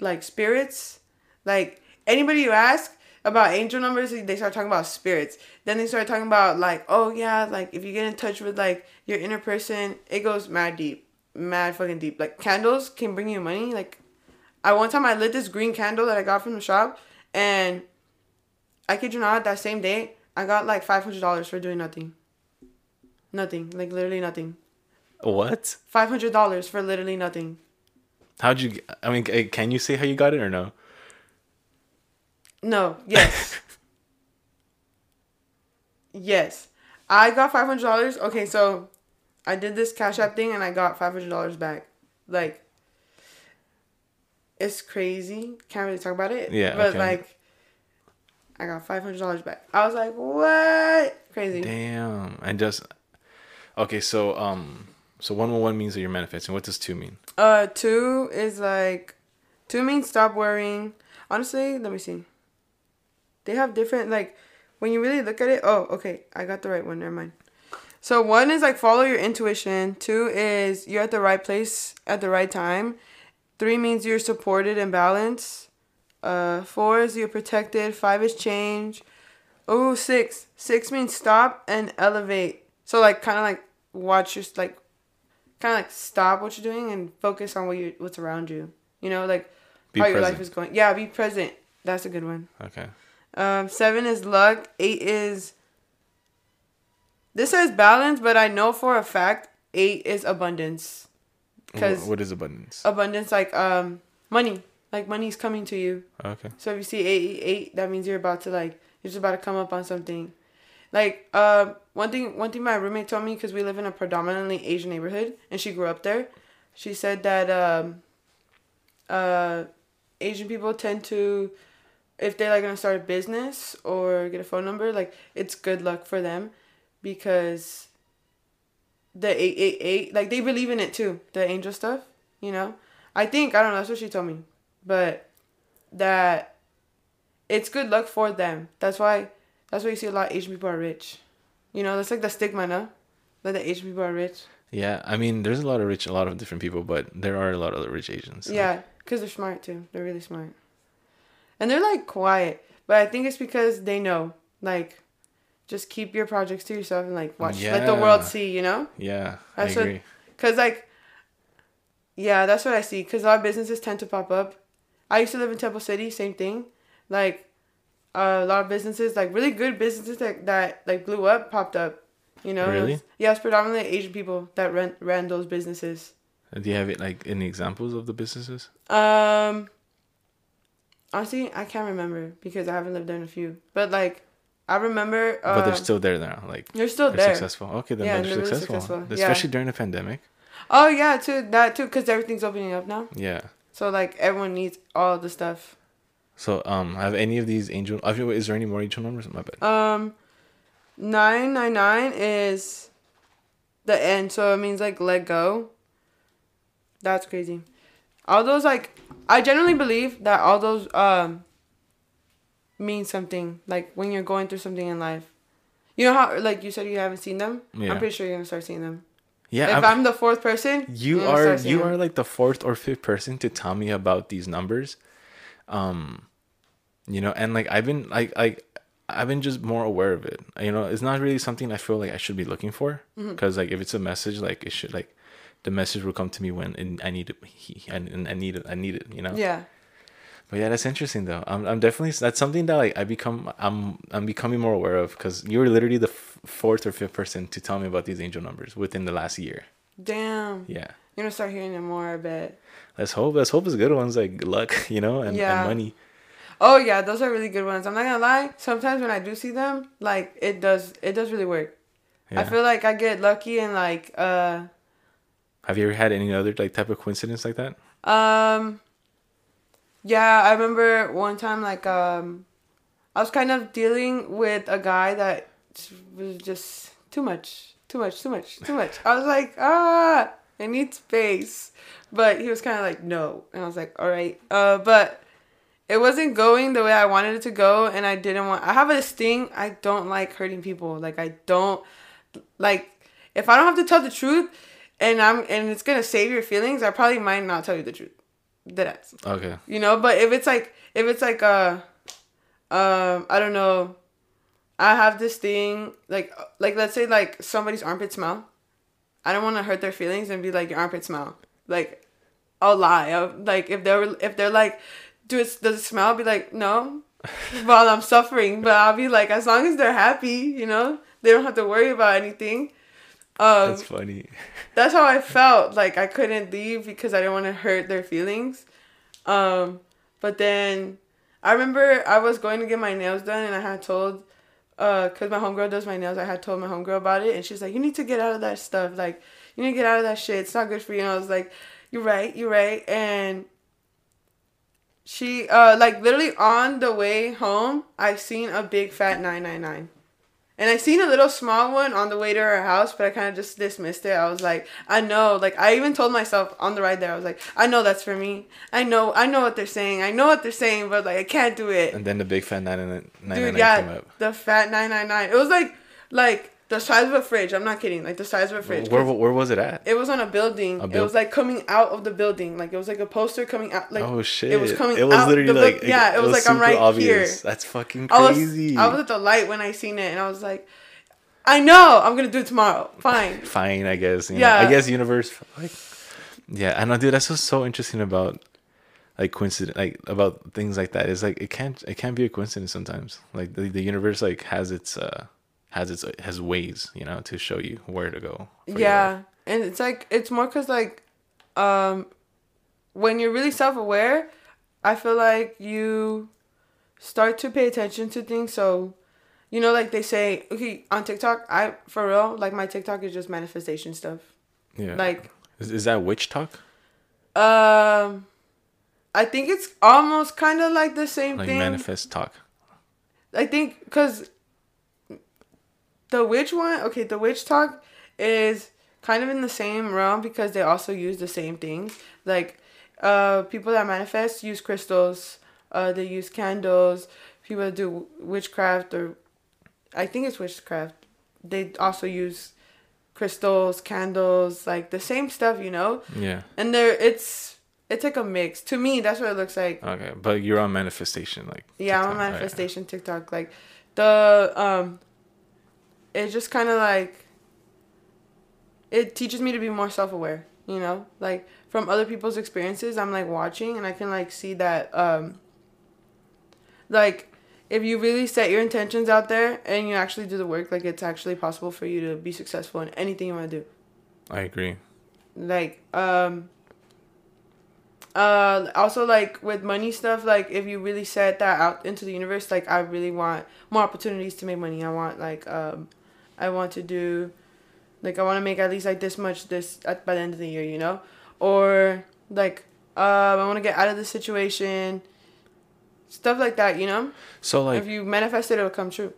like spirits. Like anybody you ask about angel numbers, they start talking about spirits. Then they start talking about like, oh yeah, like if you get in touch with like your inner person, it goes mad deep, mad fucking deep. Like candles can bring you money. Like, I one time I lit this green candle that I got from the shop, and I kid you not, that same day I got like five hundred dollars for doing nothing. Nothing, like literally nothing. What? Five hundred dollars for literally nothing. How'd you? I mean, eh, can you say how you got it or no? No. Yes. yes. I got five hundred dollars. Okay, so I did this Cash App thing and I got five hundred dollars back. Like it's crazy. Can't really talk about it. Yeah, But okay. like I got five hundred dollars back. I was like, what? Crazy. Damn. And just. Okay, so um, so one one one means that you're manifesting. What does two mean? Uh, two is like, two means stop worrying. Honestly, let me see. They have different like, when you really look at it. Oh, okay, I got the right one. Never mind. So one is like follow your intuition. Two is you're at the right place at the right time. Three means you're supported and balanced. Uh, four is you're protected. Five is change. Oh, six. Six means stop and elevate. So like kind of like watch your like kind of like stop what you're doing and focus on what you what's around you. You know, like Be how your life is going. Yeah, be present. That's a good one. Okay. Um, seven is luck. Eight is. This says balance, but I know for a fact eight is abundance. Because what is abundance? abundance, like um, money, like money's coming to you. Okay. So if you see eight, eight, that means you're about to like you're just about to come up on something. Like uh, one thing, one thing my roommate told me because we live in a predominantly Asian neighborhood and she grew up there. She said that um, uh, Asian people tend to, if they're like gonna start a business or get a phone number, like it's good luck for them, because the eight eight eight like they believe in it too, the angel stuff. You know, I think I don't know. That's what she told me, but that it's good luck for them. That's why that's why you see a lot of Asian people are rich. You know, that's like the stigma, no? That the Asian people are rich. Yeah, I mean, there's a lot of rich, a lot of different people, but there are a lot of rich Asians. Yeah, because they're smart too. They're really smart. And they're like quiet. But I think it's because they know. Like, just keep your projects to yourself and like watch, yeah. let the world see, you know? Yeah, That's I agree. Because, like, yeah, that's what I see. Because a lot of businesses tend to pop up. I used to live in Temple City, same thing. Like, uh, a lot of businesses, like really good businesses that, that like blew up, popped up. You know? Really? It's- Yeah, it's predominantly Asian people that ran, ran those businesses. Do you have it like any examples of the businesses? Um, honestly, I can't remember because I haven't lived there in a few. But like, I remember. Uh, but they're still there now. Like they're still they're there. successful. Okay, then Yeah, they're, they're really successful. successful. Yeah. Especially during the pandemic. Oh yeah, too that too because everything's opening up now. Yeah. So like everyone needs all the stuff. So um, have any of these angel? I is there any more angel numbers? My bad. Um, nine nine nine is the end, so it means like let go. That's crazy. All those like I generally believe that all those um mean something. Like when you're going through something in life. You know how like you said you haven't seen them? Yeah. I'm pretty sure you're gonna start seeing them. yeah, if I'm- I'm, the fourth person, you are you them. are like the fourth or fifth person to tell me about these numbers um you know and like i've been like like i've been just more aware of it you know it's not really something i feel like i should be looking for Mm-hmm. because like if it's a message like it should like the message will come to me when i need it he, and, and i need it i need it you know Yeah. but yeah that's interesting though i'm, I'm definitely that's something that like i become i'm i'm becoming more aware of because you were literally the f- fourth or fifth person to tell me about these angel numbers within the last year Damn. yeah You're gonna start hearing them more, I bet. Let's hope. Let's hope it's good ones like luck, you know, and, Yeah. and money. Oh yeah, those are really good ones. I'm not gonna lie. Sometimes when I do see them, like it does, it does really work. Yeah. I feel like I get lucky and like uh Have you ever had any other like type of coincidence like that? um yeah, I remember one time like um I was kind of dealing with a guy that was just too much, too much, too much, too much. I was like, ah, I need space. But he was kind of like, no. And I was like, all right. Uh, but it wasn't going the way I wanted it to go. And I didn't want, I have this thing. I don't like hurting people. Like, I don't, like, if I don't have to tell the truth and I'm, and it's going to save your feelings, I probably might not tell you the truth. That's, Okay. you know but if it's like if it's like uh um i don't know i have this thing like like let's say like somebody's armpit smell i don't want to hurt their feelings and be like your armpit smell like i'll lie I'll, like if they're if they're like do it does it smell I'll be like no while i'm suffering but i'll be like as long as they're happy you know they don't have to worry about anything um That's funny. that's how I felt. Like I couldn't leave because I didn't want to hurt their feelings. Um, but then I remember I was going to get my nails done and I had told, uh, cause my homegirl does my nails. I had told my homegirl about it and she's like, "You need to get out of that stuff. Like, you need to get out of that shit. It's not good for you." And I was like, "You're right. You're right." And she, uh, like literally on the way home, I seen a big fat nine nine nine. And I seen a little small one on the way to her house, but I kind of just dismissed it. I was like, I know. Like I even told myself on the ride there, I was like, I know that's for me. I know, I know what they're saying. I know what they're saying, but like I can't do it. And then the big fat nine nine nine Dude, nine yeah, came up. the fat nine nine nine. It was like, like the size of a fridge. I'm not kidding. Like the size of a fridge. Where where was it at? It was on a building. A it was like coming out of the building. Like it was like a poster coming out. Like oh shit! It was coming. It was out literally the like buil- yeah. It, was, like I'm right obvious. here. That's fucking I was crazy. I was at the light when I seen it, and I was like, I know I'm gonna do it tomorrow. Fine. Fine, I guess. you know. Yeah. I guess universe. Like, yeah, I know, dude. That's what's so interesting about like coincidence, like about things like that. Is like it can't it can't be a coincidence sometimes. Like the, the universe like has its uh has its has ways, you know, to show you where to go. for your life. Yeah, and it's like it's more cause like, um, when you're really self aware, I feel like you start to pay attention to things. So, you know, like they say, okay, on TikTok, I for real, like my TikTok is just manifestation stuff. Yeah. Like, is, is that witch talk? um, I think it's almost kind of like the same Like thing. manifest talk. I think because the witch one, okay, the witch talk is kind of in the same realm because they also use the same things. Like, uh, people that manifest use crystals. Uh, they use candles. People that do witchcraft or, I think it's witchcraft. They also use crystals, candles, like the same stuff, you know. Yeah. And there, it's it's like a mix. To me, that's what it looks like. Okay, but you're on manifestation, like Yeah, I'm TikTok, on right? manifestation TikTok. Like the um it just kind of like it teaches me to be more self-aware, you know? Like from other people's experiences, I'm like watching and I can like see that um like if you really set your intentions out there and you actually do the work, like it's actually possible for you to be successful in anything you want to do I agree. like um uh also like with money stuff like if you really set that out into the universe like i really want more opportunities to make money i want like um i want to do like i want to make at least like this much this at by the end of the year you know or like um i want to get out of this situation stuff like that. You know, So like, if you manifest it, it'll come true.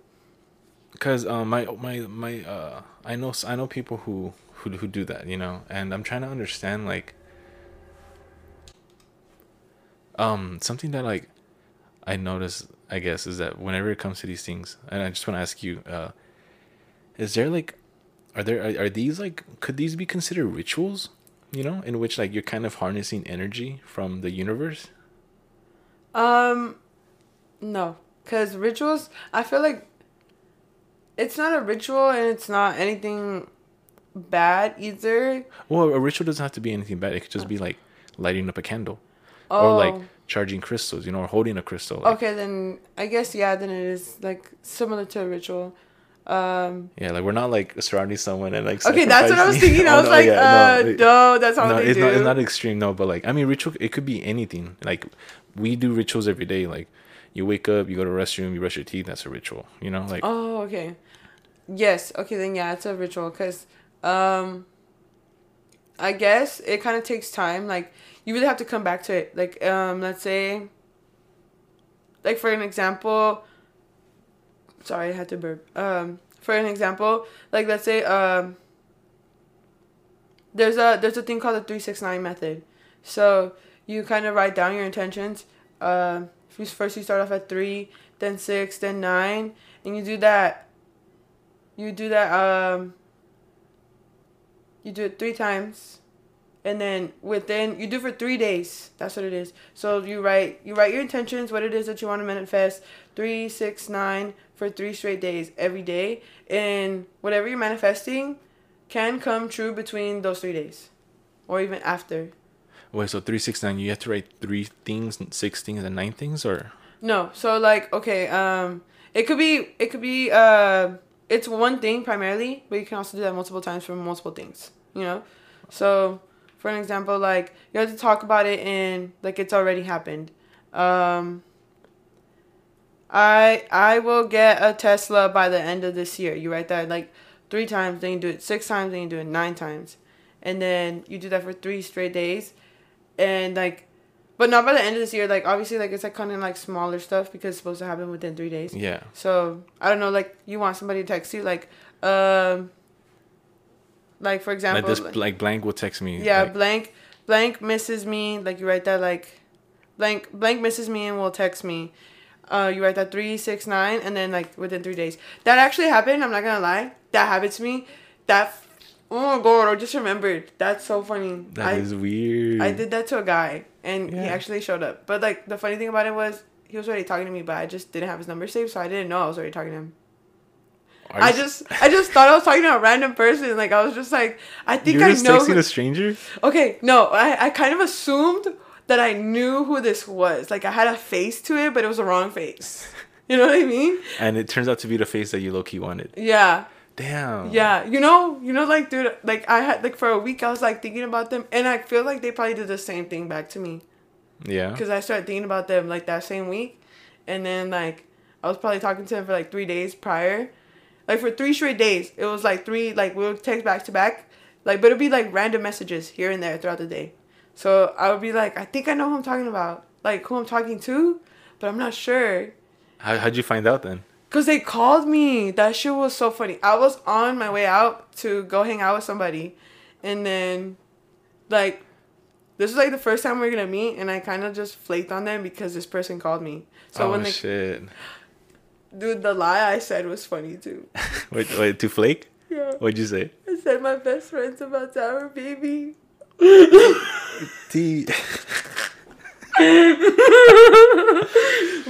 cause um my my my uh I know I know people who who who do that, you know, and I'm trying to understand like um something that like I notice I guess is that whenever it comes to these things, and I just want to ask you, uh, is there like are there are, are these like could these be considered rituals? You know, in which like you're kind of harnessing energy from the universe. Um, no, because rituals. I feel like it's not a ritual and it's not anything bad either. Well, a ritual doesn't have to be anything bad. It could just be like lighting up a candle. Oh, or like charging crystals, you know, or holding a crystal. Like, okay, then I guess yeah, then it is like similar to a ritual. Um, Yeah, like we're not like surrounding someone and like. okay, that's what I was thinking. I Oh, was no, like, yeah, uh, no, it- no, that's not no, they it's do. not. It's not extreme, no. But like, I mean, ritual. It could be anything. Like, we do rituals every day. Like, you wake up, you go to the restroom, you brush your teeth. That's a ritual. You know, like. Oh, okay. Yes. Okay, then yeah, it's a ritual because, um, I guess it kind of takes time. Like you really have to come back to it. Like um, let's say. Like for an example. Sorry, I had to burp. Um, for an example, like let's say um. There's a there's a thing called the three six nine method, so you kind of write down your intentions. Uh, first you start off at three, then six, then nine, and you do that. You do that. Um. You do it three times, and then within you do for three days. That's what it is. So you write you write your intentions, what it is that you want to manifest. Three, six, nine for three straight days every day, and whatever you're manifesting can come true between those three days, or even after. Wait, so three six nine. You have to write three things, six things, and nine things, or No, so like okay, um, it could be it could be uh, it's one thing primarily, but you can also do that multiple times for multiple things. You know, so for an example, like you have to talk about it and, like it's already happened. Um, I I will get a Tesla by the end of this year. You write that like three times, then you do it six times, then you do it nine times, and then you do that for three straight days, and like but not by the end of this year. Like obviously, like it's like kind of like smaller stuff because it's supposed to happen within three days. yeah. So I don't know. Like you want somebody to text you, like um, like for Like example, this, like blank will text me. yeah, like, blank blank misses me. Like you write that like blank blank misses me and will text me. Uh, you write that three six nine and then like within three days. That actually happened. I'm not gonna lie. That happened to me. That oh my god! I just remembered. That's so funny. That is I, weird. I did that to a guy and he actually showed up. But like the funny thing about it was he was already talking to me, but I just didn't have his number saved, so I didn't know I was already talking to him. I just I just thought I was talking to a random person. Like I was just like I think You're I just know. texting who- a stranger. okay, no, I I kind of assumed that I knew who this was. Like I had a face to it, but it was the wrong face. You know what I mean? and it turns out to be the face that you low key wanted. Yeah. Damn. Yeah, you know, you know, like, dude, like I had like for a week, I was like thinking about them, and I feel like they probably did the same thing back to me. Yeah. because I started thinking about them like that same week, and then like I was probably talking to them for like three days prior, like for three straight days. It was like three like we would text back to back, like but it'd be like random messages here and there throughout the day. So I would be like, I think I know who I'm talking about, like who I'm talking to, but I'm not sure. How how'd you find out then? Cause they called me. That shit was so funny. I was on my way out to go hang out with somebody, and then, like, this was like the first time we are gonna meet, and I kind of just flaked on them because this person called me. So oh when they, shit! dude, the lie I said was funny too. wait, wait, to flake? Yeah, What'd you say? I said my best friend's about to have a baby. T.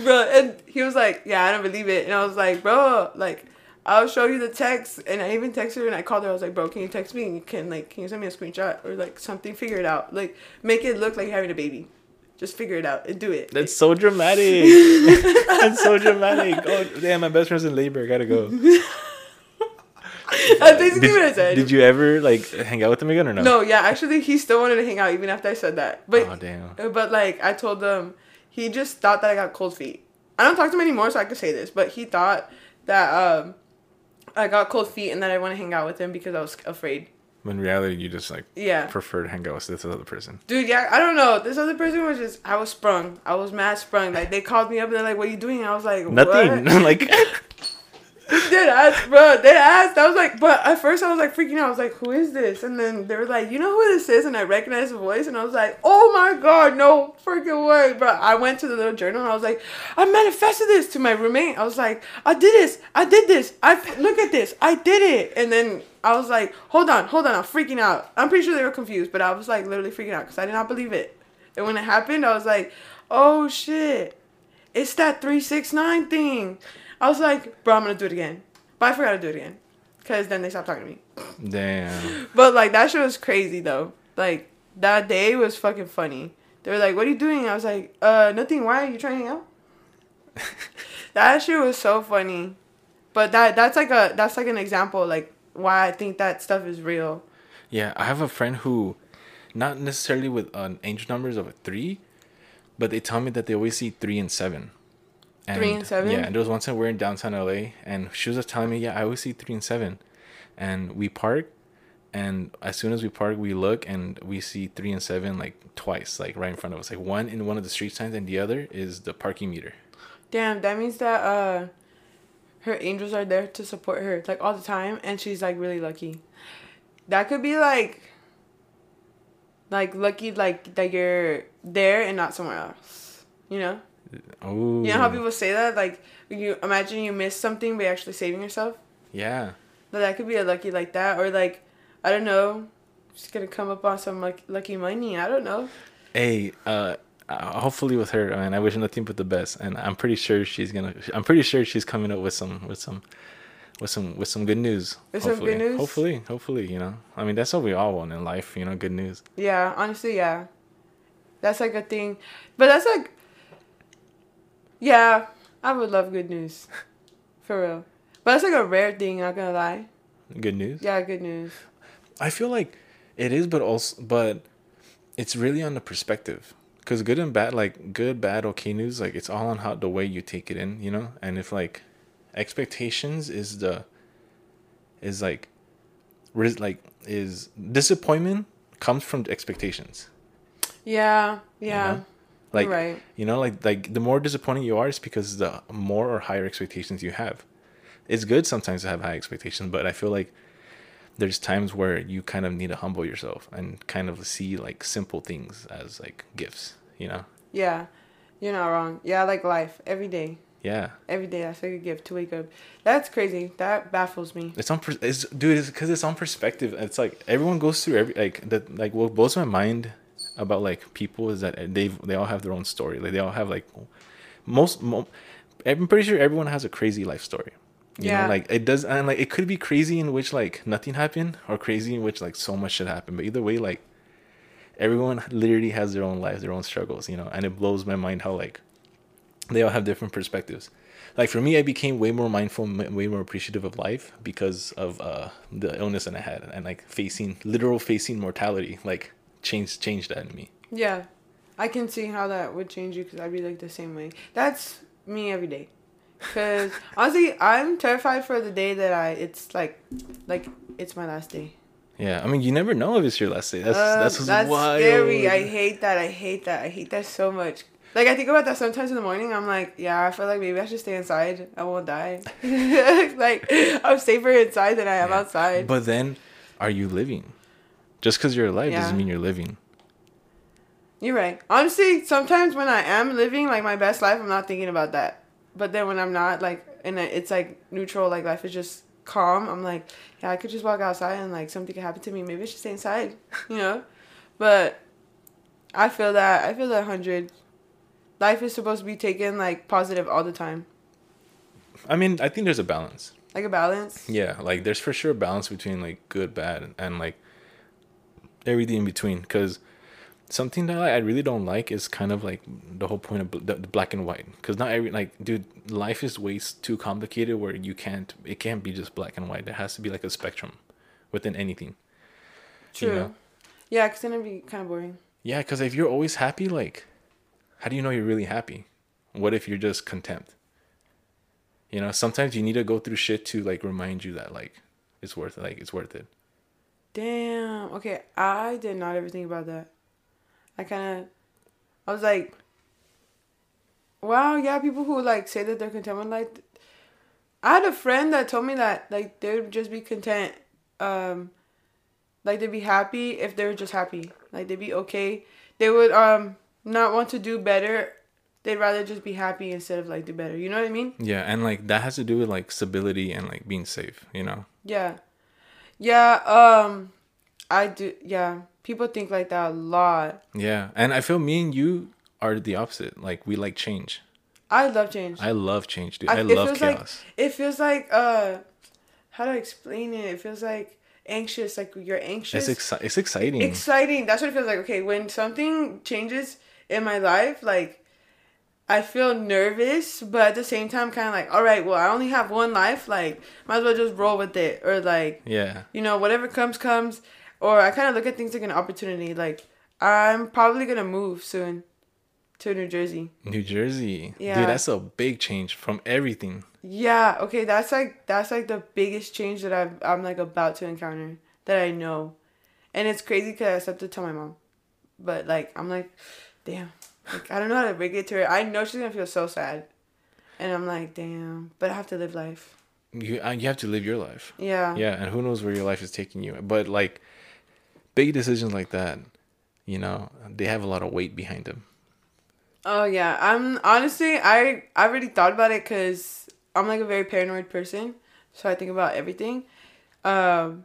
bro, and he was like, "Yeah, I don't believe it," and I was like, "Bro, like." I'll show you the text, and I even texted her, and I called her. I was like, "Bro, can you text me? And you can like, can you send me a screenshot or like something? Figure it out. Like, make it look like you're having a baby. Just figure it out and do it." That's so dramatic. That's so dramatic. Oh damn, my best friend's in labor. I gotta go. That's basically what I said. Did you ever like hang out with him again or no? No, yeah, actually, he still wanted to hang out even after I said that. But Oh damn. But like I told them, he just thought that I got cold feet. I don't talk to him anymore, so I could say this. But he thought that um, I got cold feet and that I want to hang out with him because I was afraid. in reality, you just like Yeah. prefer to hang out with this other person. Dude, yeah, I don't know. This other person was just, I was sprung. I was mad sprung. Like, they called me up and they're like, what are you doing? I was like, Nothing. What? like Dead ass, bro. Dead ass. I was like, but at first I was like freaking out. I was like, who is this? And then they were like, you know who this is? And I recognized the voice, and I was like, oh my god, no freaking way, bro. I went to the little journal, and I was like, I manifested this to my roommate. I was like, I did this. I did this. I look at this. I did it. And then I was like, hold on, hold on. I'm freaking out. I'm pretty sure they were confused, but I was like literally freaking out because I did not believe it. And when it happened, I was like, oh shit, it's that three six nine thing. I was like, bro, I'm gonna do it again. But I forgot to do it again. Cause then they stopped talking to me. damn. But like that shit was crazy though. Like that day was fucking funny. They were like, What are you doing? I was like, uh nothing, why are you trying to hang out? that shit was so funny. But that that's like a that's like an example like why I think that stuff is real. Yeah, I have a friend who, not necessarily with an angel numbers of a three, but they tell me that they always see three and seven. Three and seven? Yeah, and there was one time we are in downtown LA, and she was just telling me, yeah, I always see three and seven, and we park, and as soon as we park, we look and we see three and seven like twice, like right in front of us, like one in one of the street signs, and the other is the parking meter. Damn, that means that uh her angels are there to support her like all the time and she's like really lucky. That could be like like lucky like that you're there and not somewhere else. You know? Oh, You know how people say that? Like you imagine you miss something but actually saving yourself? Yeah, But that could be a lucky like that or like I don't know, She's gonna come up on some like, lucky money. I don't know. hey, uh, uh, hopefully with her, I mean, I wish nothing but the best, and I'm pretty sure she's gonna. I'm pretty sure she's coming up with some, with some, with some, with some good news. With some hopefully. good news? Hopefully, hopefully, you know. I mean, that's what we all want in life, you know, good news. Yeah, honestly, yeah. That's like a thing. But that's like Yeah, I would love good news. For real. But it's like a rare thing, not gonna lie. Good news. Yeah, good news. I feel like it is, but also, but it's really on the perspective. Cause good and bad, like good, bad, okay news, like it's all on how the way you take it in, you know. And if like expectations is the is like ris- like is disappointment comes from expectations. Yeah, yeah. know? Like right. you know, like like the more disappointing you are, it's because the more or higher expectations you have. It's good sometimes to have high expectations, but I feel like there's times where you kind of need to humble yourself and kind of see like simple things as like gifts, you know? Yeah. You're not wrong. Yeah, I like life. Every day. Yeah. Every day that's like a gift to wake up. That's crazy. That baffles me. It's on, it's, dude. It's because it's on perspective. It's like everyone goes through every like that. Like what blows my mind about like people is that they they all have their own story. Like they all have like most. Mo- I'm pretty sure everyone has a crazy life story. You Yeah. know, like it does, and like it could be crazy in which like nothing happened, or crazy in which like so much should happen. But either way, like everyone literally has their own lives, their own struggles. You know, and it blows my mind how like they all have different perspectives. Like for me, I became way more mindful, way more appreciative of life because of uh, the illness that I had, and like facing literal facing mortality, like changed change that in me. Yeah. I can see how that would change you because I'd be like the same way. That's me every day. Because honestly, I'm terrified for the day that I, it's like, like, it's my last day. Yeah, I mean, you never know if it's your last day. That's Uh, that's, that's wild. scary. I hate that. I hate that. I hate that so much. Like I think about that sometimes in the morning. I'm like, yeah, I feel like maybe I should stay inside. I won't die. like I'm safer inside than I am Yeah. outside. But then, are you living? Just because you're alive Yeah. doesn't mean you're living. You're right. Honestly, sometimes when I am living like my best life, I'm not thinking about that. But then when I'm not, like, and it's like neutral, like life is just calm. I'm like, yeah, I could just walk outside and like something could happen to me. Maybe I should stay inside, you know. But I feel that I feel that hundred. Life is supposed to be taken like positive all the time, I mean, I think there's a balance. like a balance. Yeah, like there's for sure a balance between like good, bad, and, and like everything in between. Because something that I really don't like is kind of like the whole point of the, black and white. Because not every like, dude, life is way too complicated where you can't. It can't be just black and white. There has to be like a spectrum within anything. True. know? Yeah, cause then it'd be kind of boring. Yeah, because if you're always happy, like, how do you know you're really happy? What if you're just content? You know, sometimes you need to go through shit to like remind you that like it's worth it. Like it's worth it. Damn. Okay, I did not ever think about that. I kind of, I was like, wow, yeah, people who like say that they're content with life. I had a friend that told me that like they would just be content, um, like they'd be happy if they were just happy. Like they'd be okay. They would um not want to do better. They'd rather just be happy instead of like do better. You know what I mean? Yeah, and like that has to do with like stability and like being safe. You know. Yeah. Yeah. Um, I do. Yeah. People think like that a lot. Yeah, and I feel me and you are the opposite. Like we like change. I love change. I love change, dude. I, I- love feels like- chaos. It feels like uh, how do I explain it? It feels like anxious. Like you're anxious. it's exci- it's exciting. exciting. That's what it feels like. Okay, when something changes in my life, like I feel nervous, but at the same time, kind of like, all right, well, I only have one life. Like, might as well just roll with it, or like, yeah. you know, whatever comes, comes. Or I kind of look at things like an opportunity. Like, I'm probably gonna move soon to New Jersey. New Jersey. Yeah. Dude, that's a big change from everything. Yeah. Okay. That's like that's like the biggest change that I've I'm like about to encounter that I know, and it's crazy because I have to tell my mom, but like I'm like, damn, like I don't know how to break it to her. I know she's gonna feel so sad, and I'm like, damn, but I have to live life. You uh, you have to live your life. Yeah. Yeah, and who knows where your life is taking you. But like big decisions like that, you know, they have a lot of weight behind them. Oh yeah. I'm honestly I I already thought about it because I'm like a very paranoid person, so I think about everything. Um.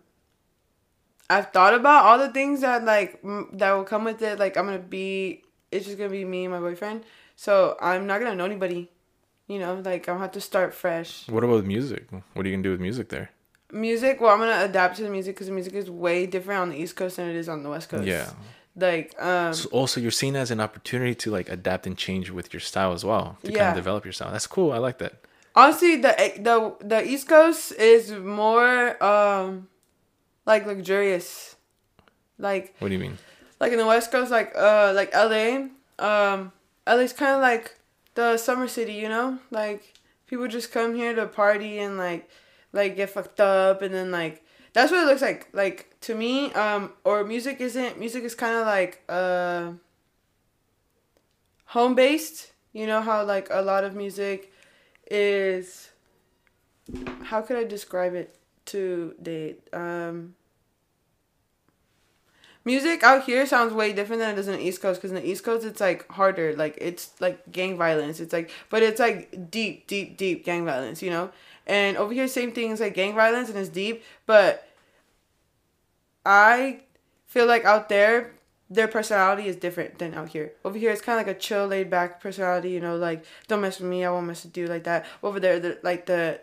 I've thought about all the things that like m- that will come with it. Like I'm gonna be, it's just gonna be me and my boyfriend. So I'm not gonna know anybody. You know, like I'm gonna have to start fresh. What about music? What are you gonna do with music there? Music. Well, I'm gonna adapt to the music because the music is way different on the East Coast than it is on the West Coast. Yeah. Like um. So also, you're seen as an opportunity to like adapt and change with your style as well to kind of develop your style. That's cool. I like that. Honestly, the the the East Coast is more um, like luxurious, like What do you mean? Like in the West Coast, like uh, like LA. Um, LA's kind of like the summer city, you know. Like people just come here to party and like like get fucked up, and then like that's what it looks like. Like to me, um, or music isn't music is kind of like uh, home based. You know how like a lot of music is. How could I describe it to date? Um, music out here sounds way different than it does in the East Coast because in the East Coast it's like harder, like it's like gang violence. It's like, but it's like deep, deep, deep gang violence, you know. And over here, same thing. It's like gang violence and it's deep, but I feel like out there their personality is different than out here. Over here, it's kind of like a chill, laid back personality. You know, like don't mess with me, I won't mess with you, like that. Over there, the like the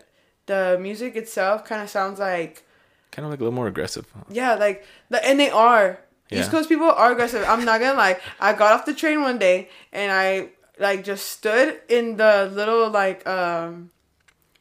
the music itself kind of sounds like Kind of like a little more aggressive. yeah, like the and they are. Yeah. East Coast people are aggressive. I'm not gonna lie. I got off the train one day and I like just stood in the little like um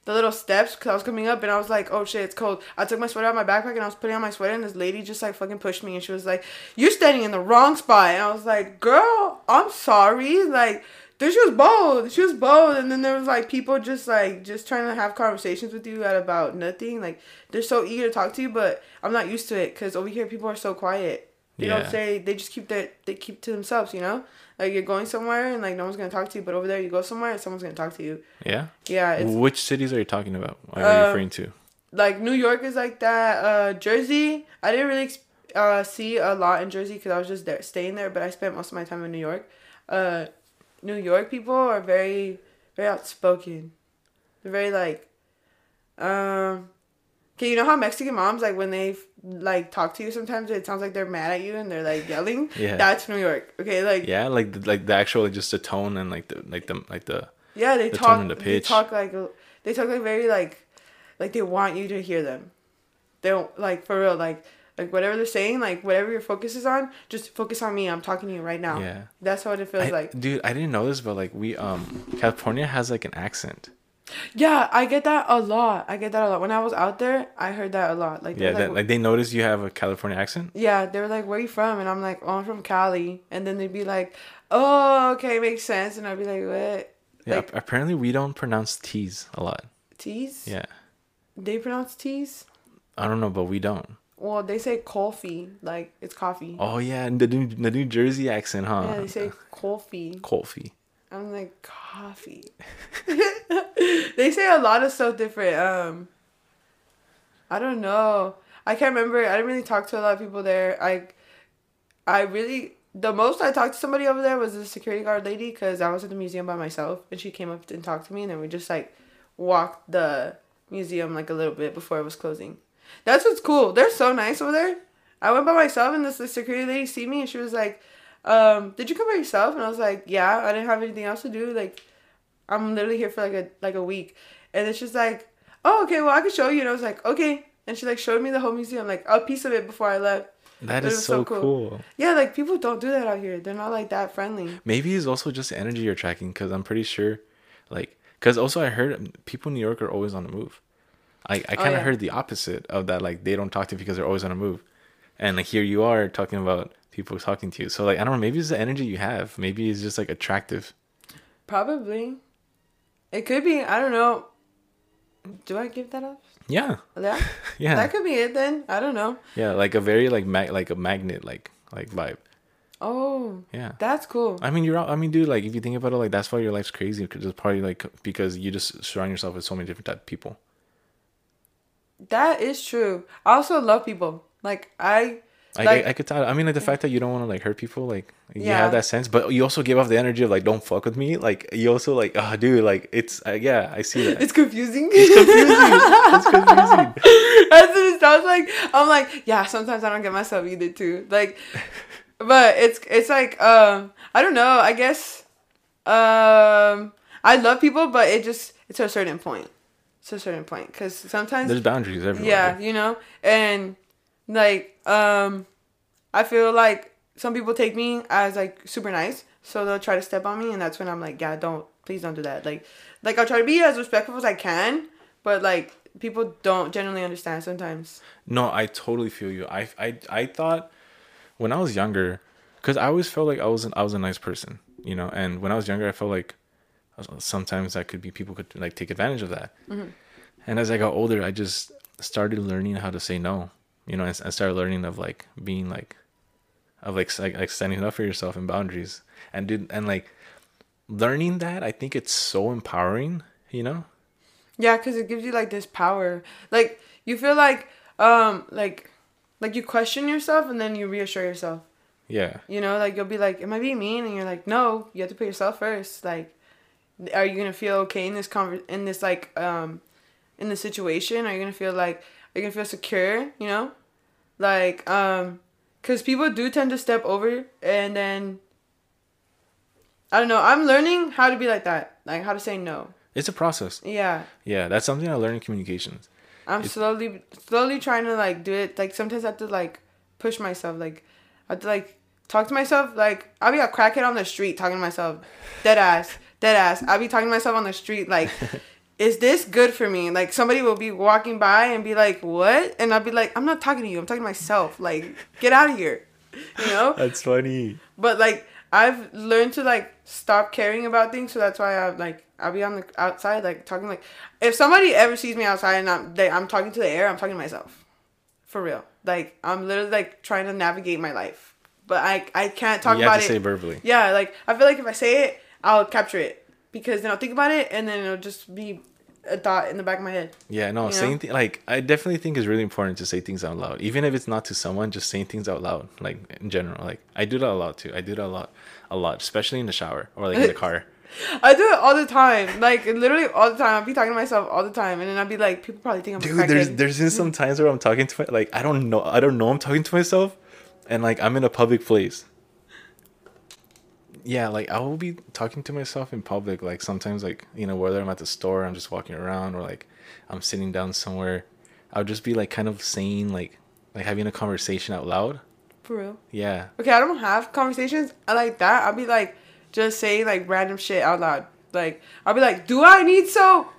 the little steps because I was coming up and I was like, oh shit, it's cold. I took my sweater out of my backpack and I was putting on my sweater and this lady just like fucking pushed me and she was like, you're standing in the wrong spot. And I was like, girl, I'm sorry. Like, then she was bold. She was bold. And then there was like people just like just trying to have conversations with you at about nothing. Like, they're so eager to talk to you, but I'm not used to it because over here people are so quiet. They Yeah. don't say. They just keep that They keep to themselves. You know, like you're going somewhere and like no one's gonna talk to you, but over there you go somewhere and someone's gonna talk to you. Yeah. Yeah, it's Which cities are you talking about? Are you Um, referring to? like New York is like that. Uh, Jersey, I didn't really uh, see a lot in Jersey because I was just there staying there, but I spent most of my time in New York. Uh, New York people are very very outspoken. They're very like, um, okay, you know how Mexican moms like when they like talk to you sometimes it sounds like they're mad at you and they're like yelling. Yeah. That's New York. Okay, like Yeah, like the, like the actual just the tone and like the like the like the Yeah, they The talk. the They talk like they talk like very like, like they want you to hear them. They don't like for real like like whatever they're saying like whatever your focus is on just focus on me. I'm talking to you right now. yeah. That's what it feels I- like. dude, I didn't know this, but like we um California has like an accent. Yeah, I get that a lot. I get that a lot. When I was out there, I heard that a lot. Like, Yeah, they're that, like they notice you have a California accent. yeah, they were like, "Where are you from?" And I'm like, "Oh, I'm from Cali." And then they'd be like, "Oh, okay, makes sense." And I'd be like, "What?" Yeah, Like- ap- apparently we don't pronounce T's a lot. T's? Yeah, They pronounce T's? I don't know, but we don't. Well, they say coffee, like it's coffee. Oh yeah, and the New, the New Jersey accent, huh? Yeah, they say coffee. coffee. I'm like coffee. they say a lot of stuff different. Um, I don't know. I can't remember. I didn't really talk to a lot of people there. I, I really the most I talked to somebody over there was the security guard lady because I was at the museum by myself and she came up and talked to me and then we just like walked the museum like a little bit before it was closing. That's what's cool. They're so nice over there. I went by myself and this the security lady see me and she was like, um, "Did you come by yourself?" And I was like, "Yeah, I didn't have anything else to do. Like, I'm literally here for like a like a week." And then she's like, "Oh, okay. Well, I can show you." And I was like, "Okay." And she like showed me the whole museum, like a piece of it before I left. That is so so cool. cool. Yeah, like people don't do that out here. They're not like that friendly. Maybe it's also just energy you're tracking because I'm pretty sure, like, because also I heard people in New York are always on the move. I, I kind of yeah. heard the opposite of that. Like, they don't talk to you because they're always on the move. And like, here you are talking about people talking to you. So, like, I don't know. Maybe it's the energy you have. Maybe it's just like attractive. Probably. It could be. I don't know. Do I give that up? Yeah. Yeah. Yeah. That could be it then. I don't know. yeah. Like a very, like, mag- like a magnet, like, like vibe. Oh, Yeah. that's cool. I mean, you're. I mean, dude. Like, if you think about it, like that's why your life's crazy. Because it's probably like because you just surround yourself with so many different type of people. That is true. I also love people. Like I Like, Like- I, I could tell. I mean, like the fact that you don't want to like hurt people, like you Yeah. have that sense, but you also give off the energy of like, don't fuck with me. Like you also like, oh, dude, like it's uh, yeah, I see that. it's confusing. It's confusing. It's confusing. That's what it sounds like. I'm like, yeah, sometimes I don't get myself either too. Like but it's it's like um I don't know, I guess um I love people but it just it's a certain point. It's a certain point cuz sometimes There's boundaries everywhere. yeah, you know, and like um, I feel like some people take me as like super nice, so they'll try to step on me, and that's when I'm like, yeah, don't please don't do that. Like, like I'll try to be as respectful as I can, but like people don't generally understand sometimes. No, I totally feel you. I I I thought when I was younger, because I always felt like I was an, I was a nice person, you know. And when I was younger, I felt like sometimes that could be people could like take advantage of that. And as I got older, I just started learning how to say no, you know. And I started learning of like being like, of like like, like standing up for yourself and boundaries, and dude, and like learning that, I think it's so empowering, you know. Yeah, cause it gives you like this power. Like you feel like um like like you question yourself and then you reassure yourself. Yeah. You know, like you'll be like, "Am I being mean?" And you're like, "No, you have to put yourself first. Like, are you gonna feel okay in this conver- in this like um, in the situation? Are you gonna feel like are you gonna feel secure? You know, like um, cause people do tend to step over and then. I don't know. I'm learning how to be like that, like how to say no. It's a process. Yeah, Yeah, that's something I learned in communications. I'm It- slowly, slowly trying to like do it. Like sometimes I have to like push myself. Like I have to like talk to myself. Like I'll be a crackhead on the street talking to myself, dead ass, dead ass. I'll be talking to myself on the street like, is this good for me? Like somebody will be walking by and be like, what? And I'll be like, I'm not talking to you. I'm talking to myself. Like get out of here, you know. That's funny. But like I've learned to like stop caring about things, so that's why I like I'll be on the outside like talking like if somebody ever sees me outside and I'm they, I'm talking to the air, I'm talking to myself, for real. Like I'm literally like trying to navigate my life, but I I can't talk you about have to it. say verbally. yeah, like I feel like if I say it, I'll capture it because then I'll think about it and then it'll just be a thought in the back of my head. Yeah, no, saying know? th- like I definitely think it's really important to say things out loud, even if it's not to someone. Just saying things out loud, like in general. Like I do that a lot too. I do that a lot, a lot, especially in the shower or like in the car. I do it all the time, like literally all the time. I'll be talking to myself all the time, and then I'll be like, people probably think I'm Dude, there's there's been some times where I'm talking to my like I don't know I don't know I'm talking to myself, and like I'm in a public place. Yeah, like I will be talking to myself in public. Like sometimes, like you know, whether I'm at the store, I'm just walking around, or like I'm sitting down somewhere, I'll just be like kind of saying like like having a conversation out loud. For real. Yeah, Okay, I don't have conversations I like that. I'll be like, just saying like random shit out loud. Like, I'll be like, do I need soap?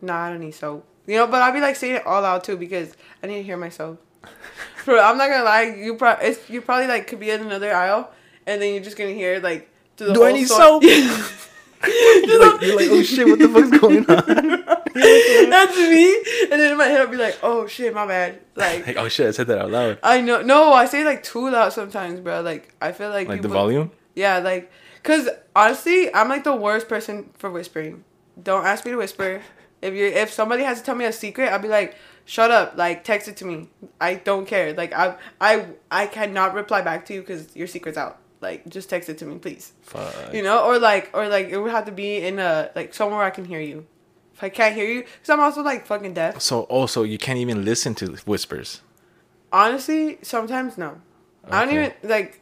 Nah, I don't need soap. You know, but I'll be like saying it all out too because I need to hear myself. For I'm not gonna lie, you probably it's you probably like could be in another aisle and then you're just gonna hear like Do I need soap? you're like, you're like, oh shit, what the fuck's going on? That's me. And then in my head, I'll be like, oh shit, my bad. Like, Like, oh shit, I said that out loud. I know. No, I say like too loud sometimes, bro. Like, I feel like Like the volume. Yeah, like, cause honestly, I'm like the worst person for whispering. Don't ask me to whisper. If you if somebody has to tell me a secret, I'll be like, shut up. Like, text it to me. I don't care. Like, I I I cannot reply back to you because your secret's out. Like, just text it to me, please. Fuck. You know, or like, or like, it would have to be in a like somewhere I can hear you. If I can't hear you, because I'm also like fucking deaf. So also you can't even listen to whispers. Honestly, sometimes no. I don't even like.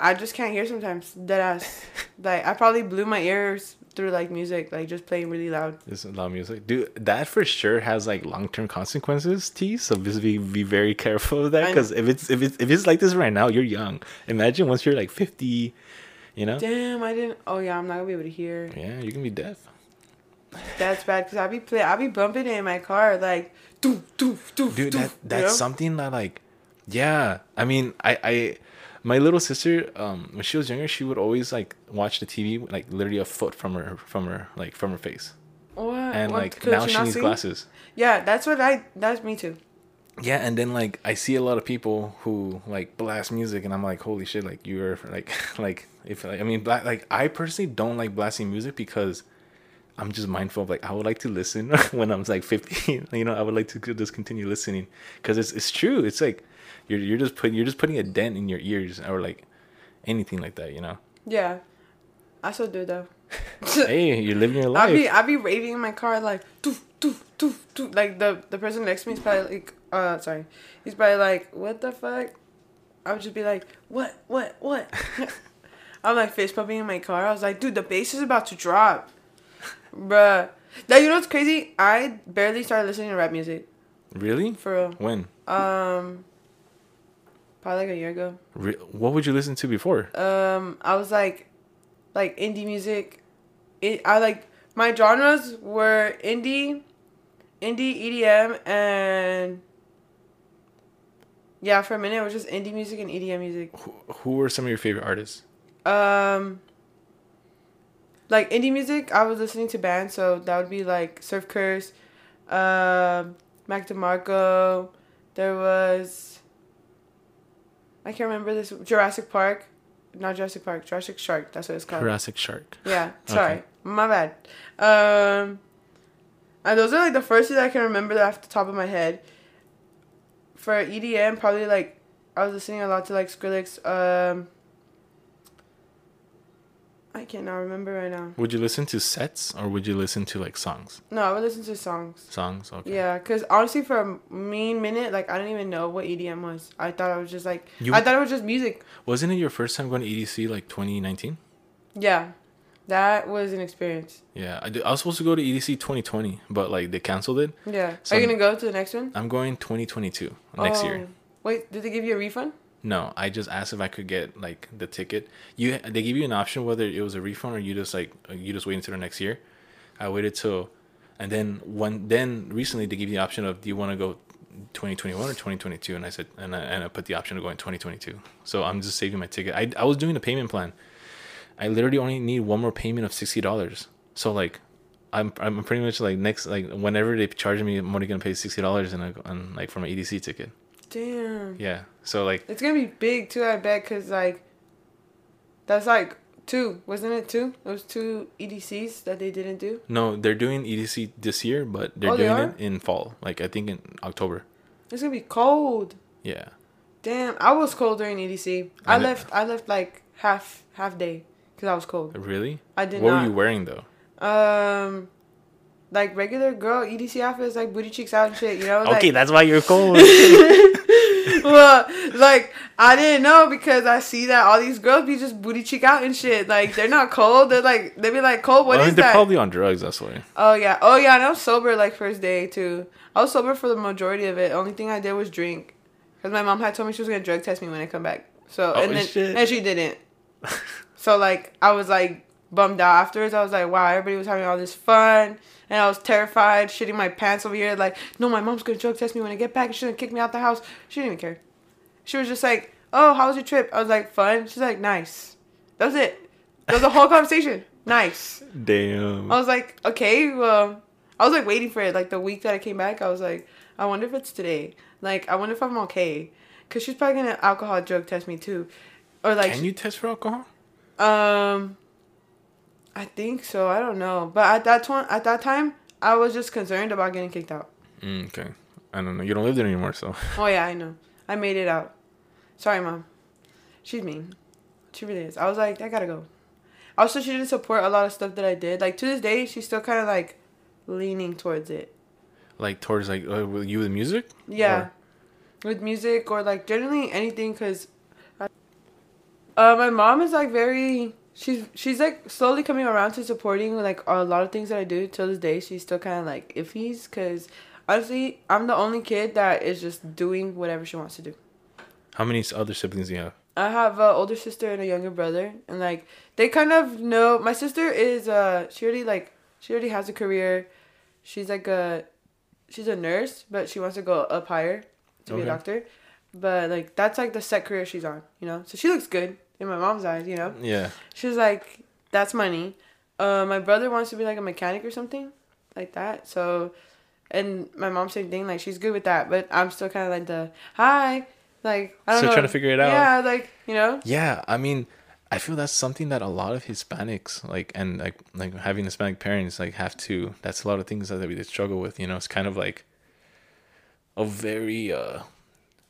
I just can't hear sometimes. Dead ass. like I probably blew my ears through like music, like just playing really loud. This is loud music, dude. That for sure has like long term consequences. T. So just be be very careful of that because if it's if it's if it's like this right now, you're young. Imagine once you're like fifty, you know. Damn, I didn't. Oh yeah, I'm not gonna be able to hear. Yeah, you can be deaf. That's bad because I be play. I be bumping it in my car like, doof doof doof. dude doof, that you that's know? something that like yeah i mean i i my little sister um when she was younger she would always like watch the tv like literally a foot from her from her like from her face What? and What, like now she needs see? glasses Yeah, that's what I. That's me too. yeah and then like i see a lot of people who like blast music and i'm like holy shit like you're like like if like, i mean black like i personally don't like blasting music because i'm just mindful of like i would like to listen when i'm like 15. you know i would like to just continue listening because it's, it's true it's like you're, you're just putting you're just putting a dent in your ears or like anything like that you know? Yeah, I still do though. hey you're living your life. I life. Be I be raving in my car like doof doof doof doof. Like the the person next to me is probably like uh sorry. He's probably like what the fuck? I would just be like what what what? I'm like fist pumping in my car. I was like dude the bass is about to drop. Bruh. Now you know what's crazy? I barely started listening to rap music. Really? For real. When? Um probably like a year ago. Re- what would you listen to before? Um I was like like indie music. It I like my genres were indie indie EDM and yeah for a minute it was just indie music and EDM music. Who, who were some of your favorite artists? Um like indie music I was listening to bands so that would be like Surf Curse um Mac DeMarco. There was I can't remember this Jurassic Park not Jurassic Park Jurassic Shark that's what it's called Jurassic Shark Yeah, sorry. Okay. My bad. Um and those are like the first two that I can remember that off the top of my head. For EDM, probably like I was listening a lot to like Skrillex. Um I cannot remember right now. would you listen to sets or would you listen to like songs No, I would listen to songs. songs okay Yeah, cause honestly, for a mean minute, like I didn't even know what EDM was. I thought I was just like You- I thought it was just music. wasn't it your first time going to edc like 2019 Yeah, that was an experience. Yeah, I, did, I was supposed to go to EDC 2020, but like they canceled it. Yeah. So- Are you gonna go to the next one? I'm going 2022 next year. Oh. Wait, did they give you a refund? No, I just asked if I could get like the ticket. You they give you an option whether it was a refund or you just like you just wait until the next year. I waited till, and then when then recently they give you the option of do you want to go 2021 or 2022 and I said and I, and I put the option to go in 2022. So I'm just saving my ticket. I I was doing a payment plan. I literally only need one more payment of sixty dollars. So like. I'm, I'm pretty much like next like whenever they charge me I'm only gonna pay sixty dollars and like for my EDC ticket. Damn. Yeah. So like It's gonna be big too, I bet, cause like, that's like two, wasn't it two? It was two EDCs that they didn't do. No, they're doing EDC this year, but they're Oh, doing are? it in fall. Like I think in October. It's gonna be cold. Yeah. Damn, I was cold during EDC. I I left. I left like half half day, cause I was cold. Really? I did what not. were you wearing though? Um, like regular girl EDC outfits, like booty cheeks out and shit. You know. Like, okay, that's why you're cold. well, like I didn't know because I see that all these girls be just booty cheek out and shit. Like they're not cold. They're like they be like cold. What I is mean, they're that? probably on drugs. That's why. Oh yeah, oh yeah. And I was sober like first day too. I was sober for the majority of it. Only thing I did was drink, cause my mom had told me she was gonna drug test me when I come back. So Oh, and then shit. and she didn't. so like I was like bummed out afterwards. I was like, wow, everybody was having all this fun, and I was terrified, shitting my pants over here. Like, no, my mom's gonna drug test me when I get back. She's gonna kick me out the house. She didn't even care. She was just like, oh, how was your trip? I was like, fun. She's like, nice. That was it. That was the whole conversation. Nice. Damn. I was like, okay, well, I was like waiting for it. Like the week that I came back, I was like, I wonder if it's today. Like I wonder if I'm okay. Cause she's probably gonna alcohol drug test me too, or like. Can you test for alcohol? Um. I think so. I don't know, but at that time, at that time, I was just concerned about getting kicked out. Mm, okay. I don't know. You don't live there anymore, so. Oh yeah, I know. I made it out. Sorry, mom. She's mean. She really is. I was like, I gotta go. Also, she didn't support a lot of stuff that I did. Like to this day, she's still kind of like leaning towards it. Like towards like uh, with you with music. Yeah, Or- with music or like generally anything, cause. I- Uh, my mom is like very. She's she's like slowly coming around to supporting like a lot of things that I do. Till this day, she's still kind of like iffies, cause honestly, I'm the only kid that is just doing whatever she wants to do. How many other siblings do you have? I have an older sister and a younger brother, and like they kind of know. My sister is uh she already like she already has a career. She's like a she's a nurse, but she wants to go up higher to be a doctor. But like that's like the set career she's on, you know. So she looks good in my mom's eyes, you know. Yeah. She's like that's money. Uh, my brother wants to be like a mechanic or something like that. So, and my mom same thing. Like she's good with that, but I'm still kind of like the hi. Like I don't Still know. trying to figure it out. Yeah, like you know. Yeah, I mean, I feel that's something that a lot of Hispanics like, and like like having Hispanic parents like have to. That's a lot of things that they struggle with. You know, it's kind of like a very uh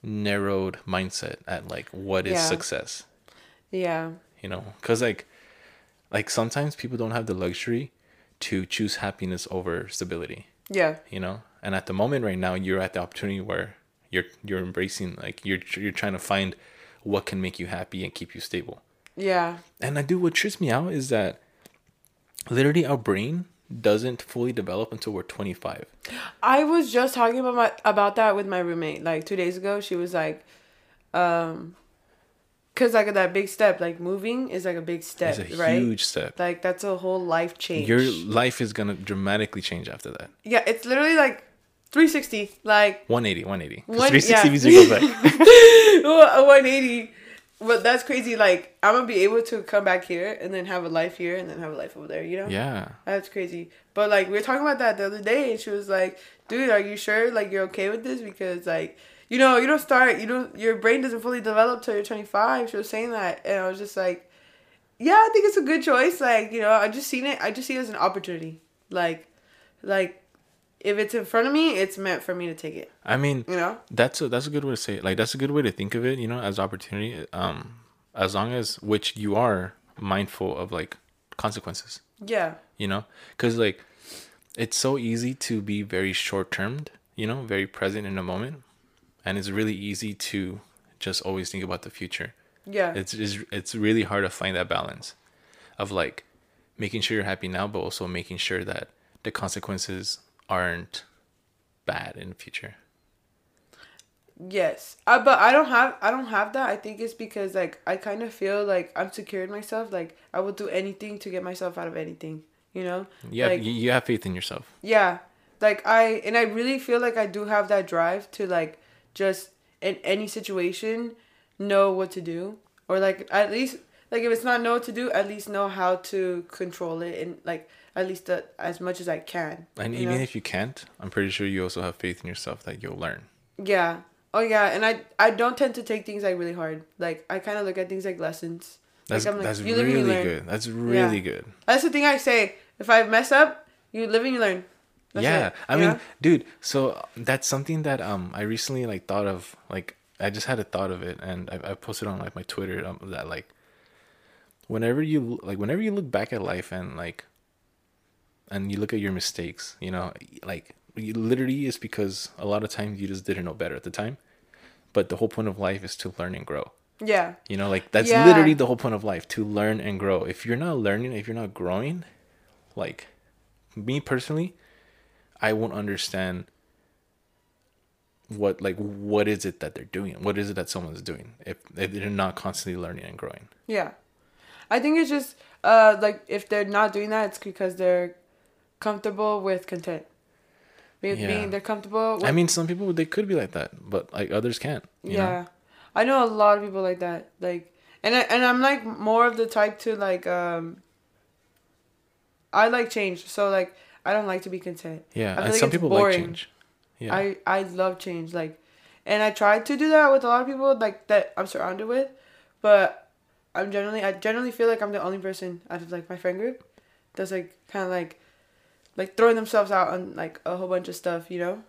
narrowed mindset at like what is Yeah. success. Yeah. You know, because like like sometimes people don't have the luxury to choose happiness over stability. Yeah. You know, and at the moment right now, you're at the opportunity where you're you're embracing like you're you're trying to find what can make you happy and keep you stable. Yeah. And I do what trips me out is that literally our brain doesn't fully develop until we're 25. I was just talking about my about that with my roommate like 2 days ago. She was like um cuz like that big step like moving is like a big step, It's a right? huge step. Like that's a whole life change. Your life is to dramatically change after that. yeah, it's literally like 360 like 180, 180. 'Cause One- 360 yeah. means you go back. a uh, 180 but that's crazy like I'm to be able to come back here and then have a life here and then have a life over there, you know? yeah. That's crazy. But like we were talking about that the other day, and she was like, "Dude, are you sure? Like you're okay with this? Because like you know you don't start you don't your brain doesn't fully develop till you're 25." She was saying that, and I was just like, "Yeah, I think it's a good choice. Like you know, I just seen it. I just see it as an opportunity. Like, like if it's in front of me, it's meant for me to take it. I mean, You know? that's a that's a good way to say it. Like that's a good way to think of it, you know, as opportunity. Um as long as which you are mindful of like consequences. Yeah. you know because like it's so easy to be very short-termed you know very present in a moment and it's really easy to just always think about the future Yeah. it's it's, it's really hard to find that balance of like making sure you're happy now but also making sure that the consequences aren't bad in the future Yes, uh, but I don't have I don't have that. I think it's because like I kind of feel like I'm secure in myself. Like I will do anything to get myself out of anything. You know? yeah Like- you, you have faith in yourself Yeah, like I and I really feel like I do have that drive to like just in any situation know what to do or like at least like if it's not know what to do at least know how to control it and like at least the, as much as I can. and even know? if you can't i'm pretty sure you also have faith in yourself that you'll learn Yeah. Oh yeah, and I I don't tend to take things like really hard. Like I kind of look at things like lessons. that's like, I'm like, that's you live and you really good that's really Yeah. good That's the thing I say. If I mess up, you live and you learn. That's yeah it, i you mean dude so that's something that um i recently like thought of like i just had a thought of it and i, I posted on like my twitter um, that like whenever you like whenever you look back at life and like and you look at your mistakes you know like you literally is because a lot of times you just didn't know better at the time but the whole point of life is to learn and grow. Yeah, you know like that's Yeah. literally the whole point of life to learn and grow. If you're not learning if you're not growing like me personally i won't understand what like what is it that they're doing what is it that someone's doing if, if they're not constantly learning and growing yeah. I think it's just uh like if they're not doing that, it's because they're comfortable with content. Being, Yeah. being they're comfortable. With, i mean some people they could be like that but like others can't you yeah, know? I know a lot of people like that. Like, and I, and I'm like more of the type to like um. I like change, so like I don't like to be content. Yeah, and like some people like change. Yeah. I I love change like, and I try to do that with a lot of people like that I'm surrounded with, but I'm generally I generally feel like I'm the only person out of like my friend group that's like kind of like like throwing themselves out on like a whole bunch of stuff, you know,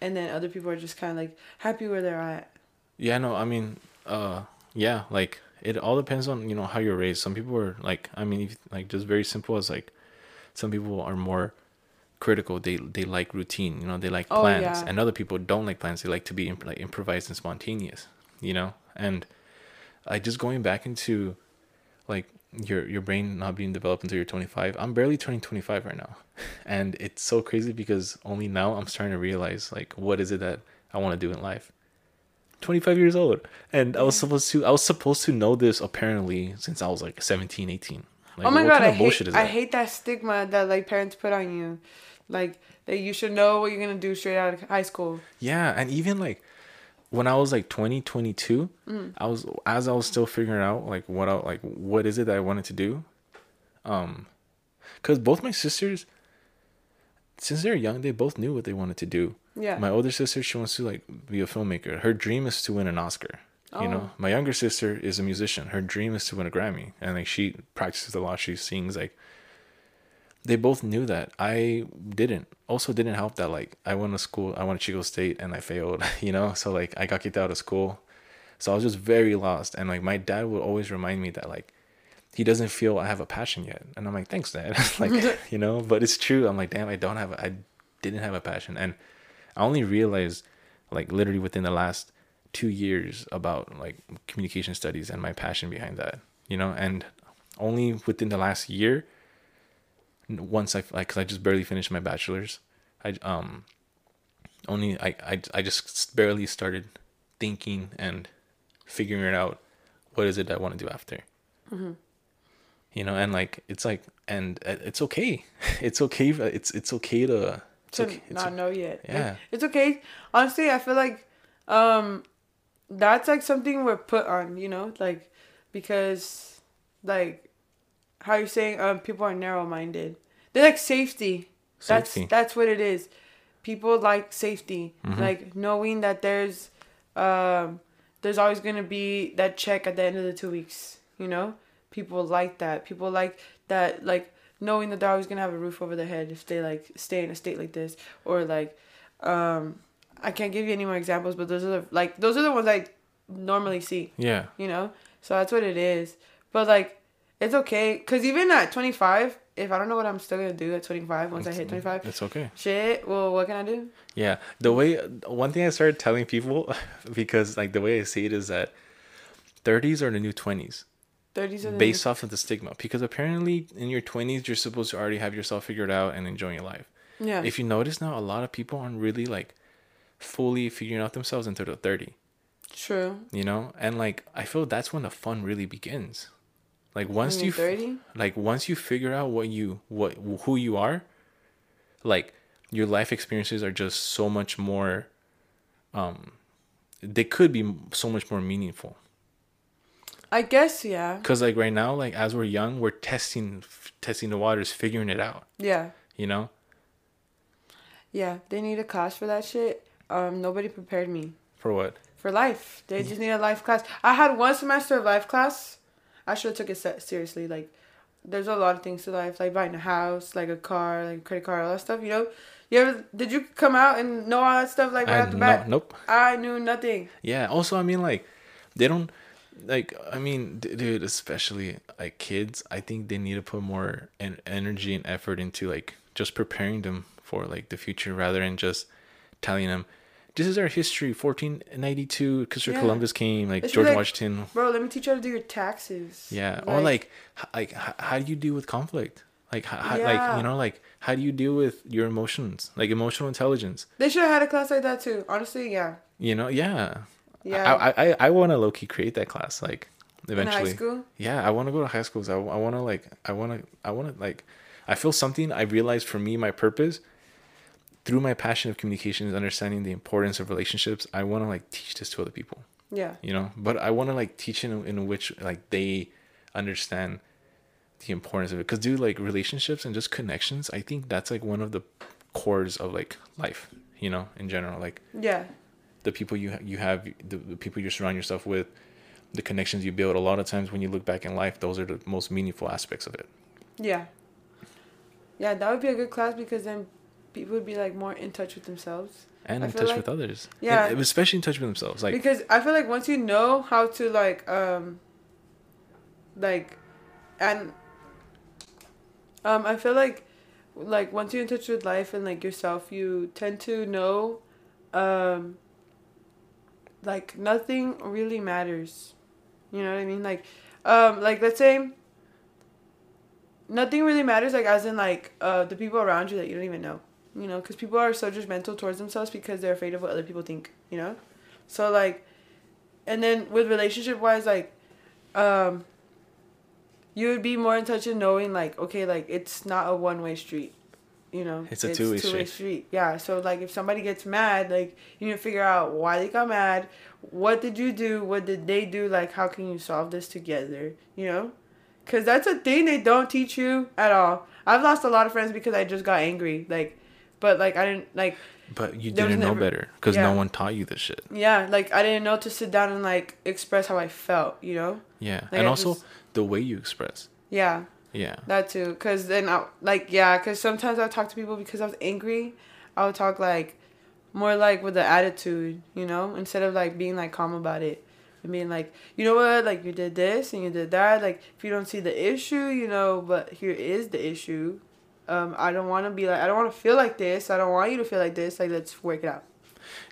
and then other people are just kind of like happy where they're at. Yeah, no, I mean, uh, yeah, like it all depends on you know how you're raised. Some people are like, I mean, if, like just very simple as like, some people are more critical. They they like routine, you know, they like Oh, plans, yeah. and other people don't like plans. They like to be imp- like improvised and spontaneous, you know. And I just going back into like your your brain not being developed until you're 25. I'm barely turning 25 right now, and it's so crazy because only now I'm starting to realize like what is it that I want to do in life. 25 years old and i was supposed to i was supposed to know this apparently since i was like 17 18 like, oh my what god, kind I of hate bullshit is I hate that stigma that like parents put on you, like that you should know what you're gonna do straight out of high school. yeah and even like when i was like 20 22 Mm. i was as i was still figuring out like what i like what is it that i wanted to do um because both my sisters since they're young they both knew what they wanted to do Yeah. my older sister she wants to like be a filmmaker her dream is to win an oscar you know Oh. my younger sister is a musician her dream is to win a grammy and like she practices a lot she sings like they both knew that. I didn't. Also didn't help that like i went to school i went to chico state and i failed you know? So like i got kicked out of school. So i was just very lost. And like my dad would always remind me that like he doesn't feel i have a passion yet. And i'm like thanks dad. Like you know? But it's true. I'm like damn i don't have a, i didn't have a passion. And i only realized like literally within the last two years about like communication studies and my passion behind that you know? And only within the last year once i like because i just barely finished my bachelor's i um only I, I i just barely started thinking and figuring it out what is it i want to do after you know and like it's like and uh, it's okay it's okay it's it's okay to it's to okay it's not know yet. Like, yeah. it's okay. Honestly, I feel like um that's like something we're put on, you know, like because like how you're saying um people are narrow minded. They like safety. Safety. That's that's what it is. People like safety. Mm-hmm. Like knowing that there's um there's always gonna be that check at the end of the two weeks, you know? People like that. People like that like knowing that they're always gonna have a roof over their head if they like stay in a state like this or like um i can't give you any more examples but those are the like those are the ones i normally see yeah you know so that's what it is but like it's okay because even at 25 if i don't know what i'm still gonna do at 25 once i hit 25 it's okay shit well what can i do Yeah, the way one thing I started telling people because like the way I see it is that 30s are the new 20s 30s are the based off of the stigma because apparently in your 20s you're supposed to already have yourself figured out and enjoying your life. yeah If you notice now a lot of people aren't really like fully figuring out themselves until they're 30, true you know? And like I feel that's when the fun really begins. Like once you f- 30 like once you figure out what you what who you are like your life experiences are just so much more um they could be so much more meaningful. I guess yeah. Because like right now like as we're young we're testing f- testing the waters figuring it out. Yeah. You know? Yeah they need a class for that shit. Um nobody prepared me. For what? For life. They just need a life class. I had one semester of life class. I should have took it se- seriously. Like, there's a lot of things to life, like buying a house, like a car, like a credit card, all that stuff. You know, you ever did you come out and know all that stuff like right I, off the no, bat? nope I knew nothing. yeah also i mean like they don't like i mean dude especially like kids i think they need to put more en- energy and effort into like just preparing them for like the future rather than just telling them this is our history 1492 christopher Yeah. columbus came like george like- washington Bro, let me teach you how to do your taxes. yeah or like like h- how do you deal with conflict like h- h- like you know like how do you deal with your emotions like emotional intelligence they should have had a class like that too. Honestly, yeah. you know yeah Yeah. i i i, I want to low-key create that class like eventually In high school. Yeah, I want to go to high schools. I, I want to like I want to I want to like I feel something I realized for me my purpose through my passion of communication is understanding the importance of relationships. I want to like teach this to other people, Yeah. you know. But I want to like teach in in which like they understand the importance of it because dude like relationships and just connections i think that's like one of the cores of like life you know in general like Yeah. the people you ha- you have the, the people you surround yourself with the connections you build a lot of times when you look back in life those are the most meaningful aspects of it Yeah. Yeah, that would be a good class because then people would be like more in touch with themselves. and I in touch like- with others Yeah. And especially in touch with themselves like because I feel like once you know how to like um like and um I feel like like once you're in touch with life and like yourself you tend to know um like nothing really matters. You know what I mean? Like um like let's say nothing really matters like as in like uh the people around you that you don't even know. You know, cuz people are so judgmental towards themselves because they're afraid of what other people think, you know? So like and then with relationship wise like um you would be more in touch in knowing like okay like it's not a one way street you know It's a two-way street. street yeah so like if somebody gets mad like you need to figure out why they got mad what did you do what did they do like how can you solve this together you know because that's a thing they don't teach you at all i've lost a lot of friends because i just got angry like but like i didn't like but you didn't know never- better because yeah. no one taught you this shit yeah like i didn't know to sit down and like express how i felt you know yeah Like, and I also just- the way you express yeah yeah That too, cause then I like yeah, cause sometimes I talk to people because I was angry. I would talk like more like with the attitude, you know, instead of like being like calm about it and being like, you know what, like you did this and you did that. Like if you don't see the issue, you know, but here is the issue. Um, I don't want to be like I don't want to feel like this. I don't want you to feel like this. Like let's work it out.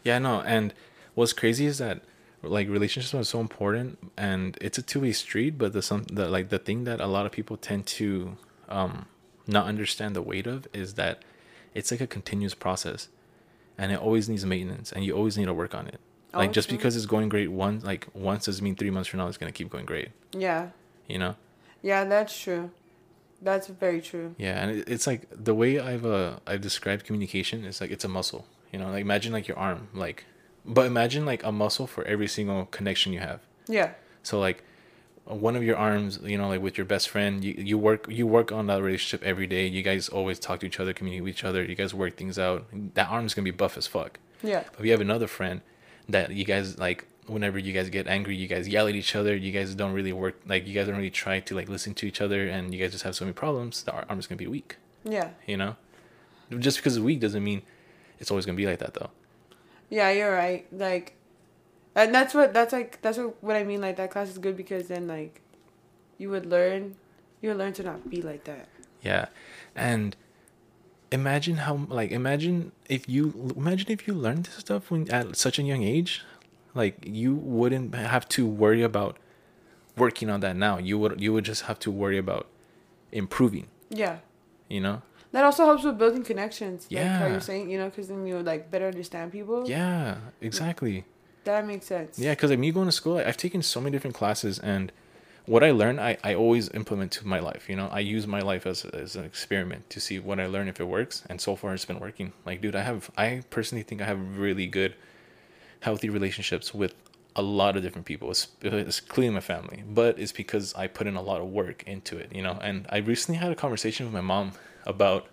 Yeah, no, and what's crazy is that like relationships are so important and it's a two-way street, but the some the like the thing that a lot of people tend to um not understand the weight of is that it's like a continuous process and it always needs maintenance and you always need to work on it. Like Oh, just true. because it's going great one like once doesn't mean 3 months from now it's going to keep going great, Yeah, you know? yeah, that's true. That's very true. Yeah, and it's like the way I've uh I've described communication is like it's a muscle. You know, like imagine like your arm, like, but imagine like a muscle for every single connection you have. Yeah, So like, one of your arms, you know, like with your best friend, you, you work you work on that relationship every day. You guys always talk to each other, communicate with each other. You guys work things out. That arm's gonna be buff as fuck. yeah, But if you have another friend that you guys like, whenever you guys get angry, you guys yell at each other. You guys don't really work like you guys don't really try to like listen to each other, and you guys just have so many problems. The arm is gonna be weak yeah. you know just because it's weak doesn't mean it's always gonna be like that though Yeah, you're right. Like, and that's what that's like. That's what, what I mean. Like that class is good because then like, you would learn, you would learn to not be like that. yeah and imagine how like imagine if you imagine if you learned this stuff when at such a young age like you wouldn't have to worry about working on that now you would you would just have to worry about improving Yeah, you know that also helps with building connections. Like how Yeah. you're saying, you know, because then you would like better understand people. yeah exactly that makes sense. Yeah, because like me going to school, I've taken so many different classes, and what I learn, I, I always implement to my life. You know, I use my life as as an experiment to see what I learn if it works, and so far it's been working. Like, dude, I have I personally think I have really good, healthy relationships with a lot of different people. It's, clearly my family, but it's because I put in a lot of work into it. You know, and I recently had a conversation with my mom about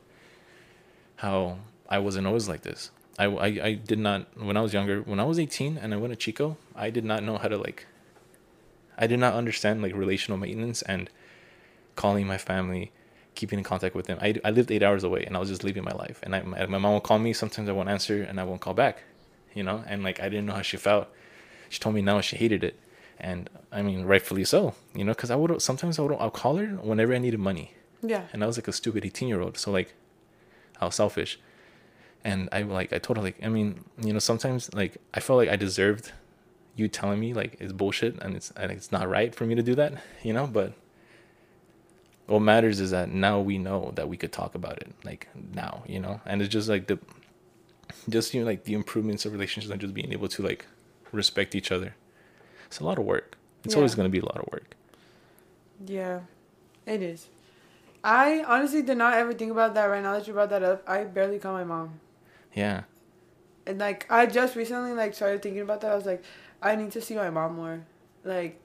how I wasn't always like this. I, I, I did not when I was younger when I was 18 and I went to Chico I did not know how to like I did not understand like relational maintenance and calling my family keeping in contact with them I, I lived eight hours away and I was just living my life and I, my, my mom will call me sometimes I won't answer and I won't call back you know? And like I didn't know how she felt. She told me now she hated it. And I mean rightfully so you know? Because I would sometimes I would I'll call her whenever I needed money. Yeah. and I was like a stupid 18 year old so like I was selfish. And I like I told her like I mean you know sometimes like I felt like I deserved you telling me like it's bullshit and it's and it's not right for me to do that you know? But what matters is that now we know that we could talk about it like now you know? And it's just like the just you know like the improvements of relationships and just being able to like respect each other it's a lot of work it's always going to be a lot of work Yeah, it is. I honestly did not ever think about that right now that you brought that up. I barely call my mom. yeah And like I just recently like started thinking about that. I was like, I need to see my mom more. Like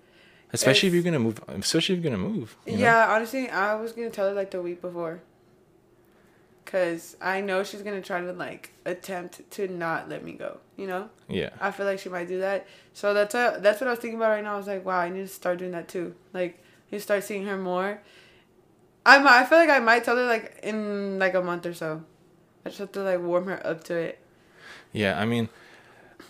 Especially if you're gonna move. Especially if you're gonna move. you know? Yeah, honestly, I was gonna tell her like the week before. Cause I know she's gonna try to like attempt to not let me go. You know, Yeah. I feel like she might do that. So that's a, that's what I was thinking about right now. I was like, wow, I need to start doing that too. Like, you start seeing her more. I might, I feel like I might tell her like in like a month or so. I just have to like warm her up to it. Yeah. I mean,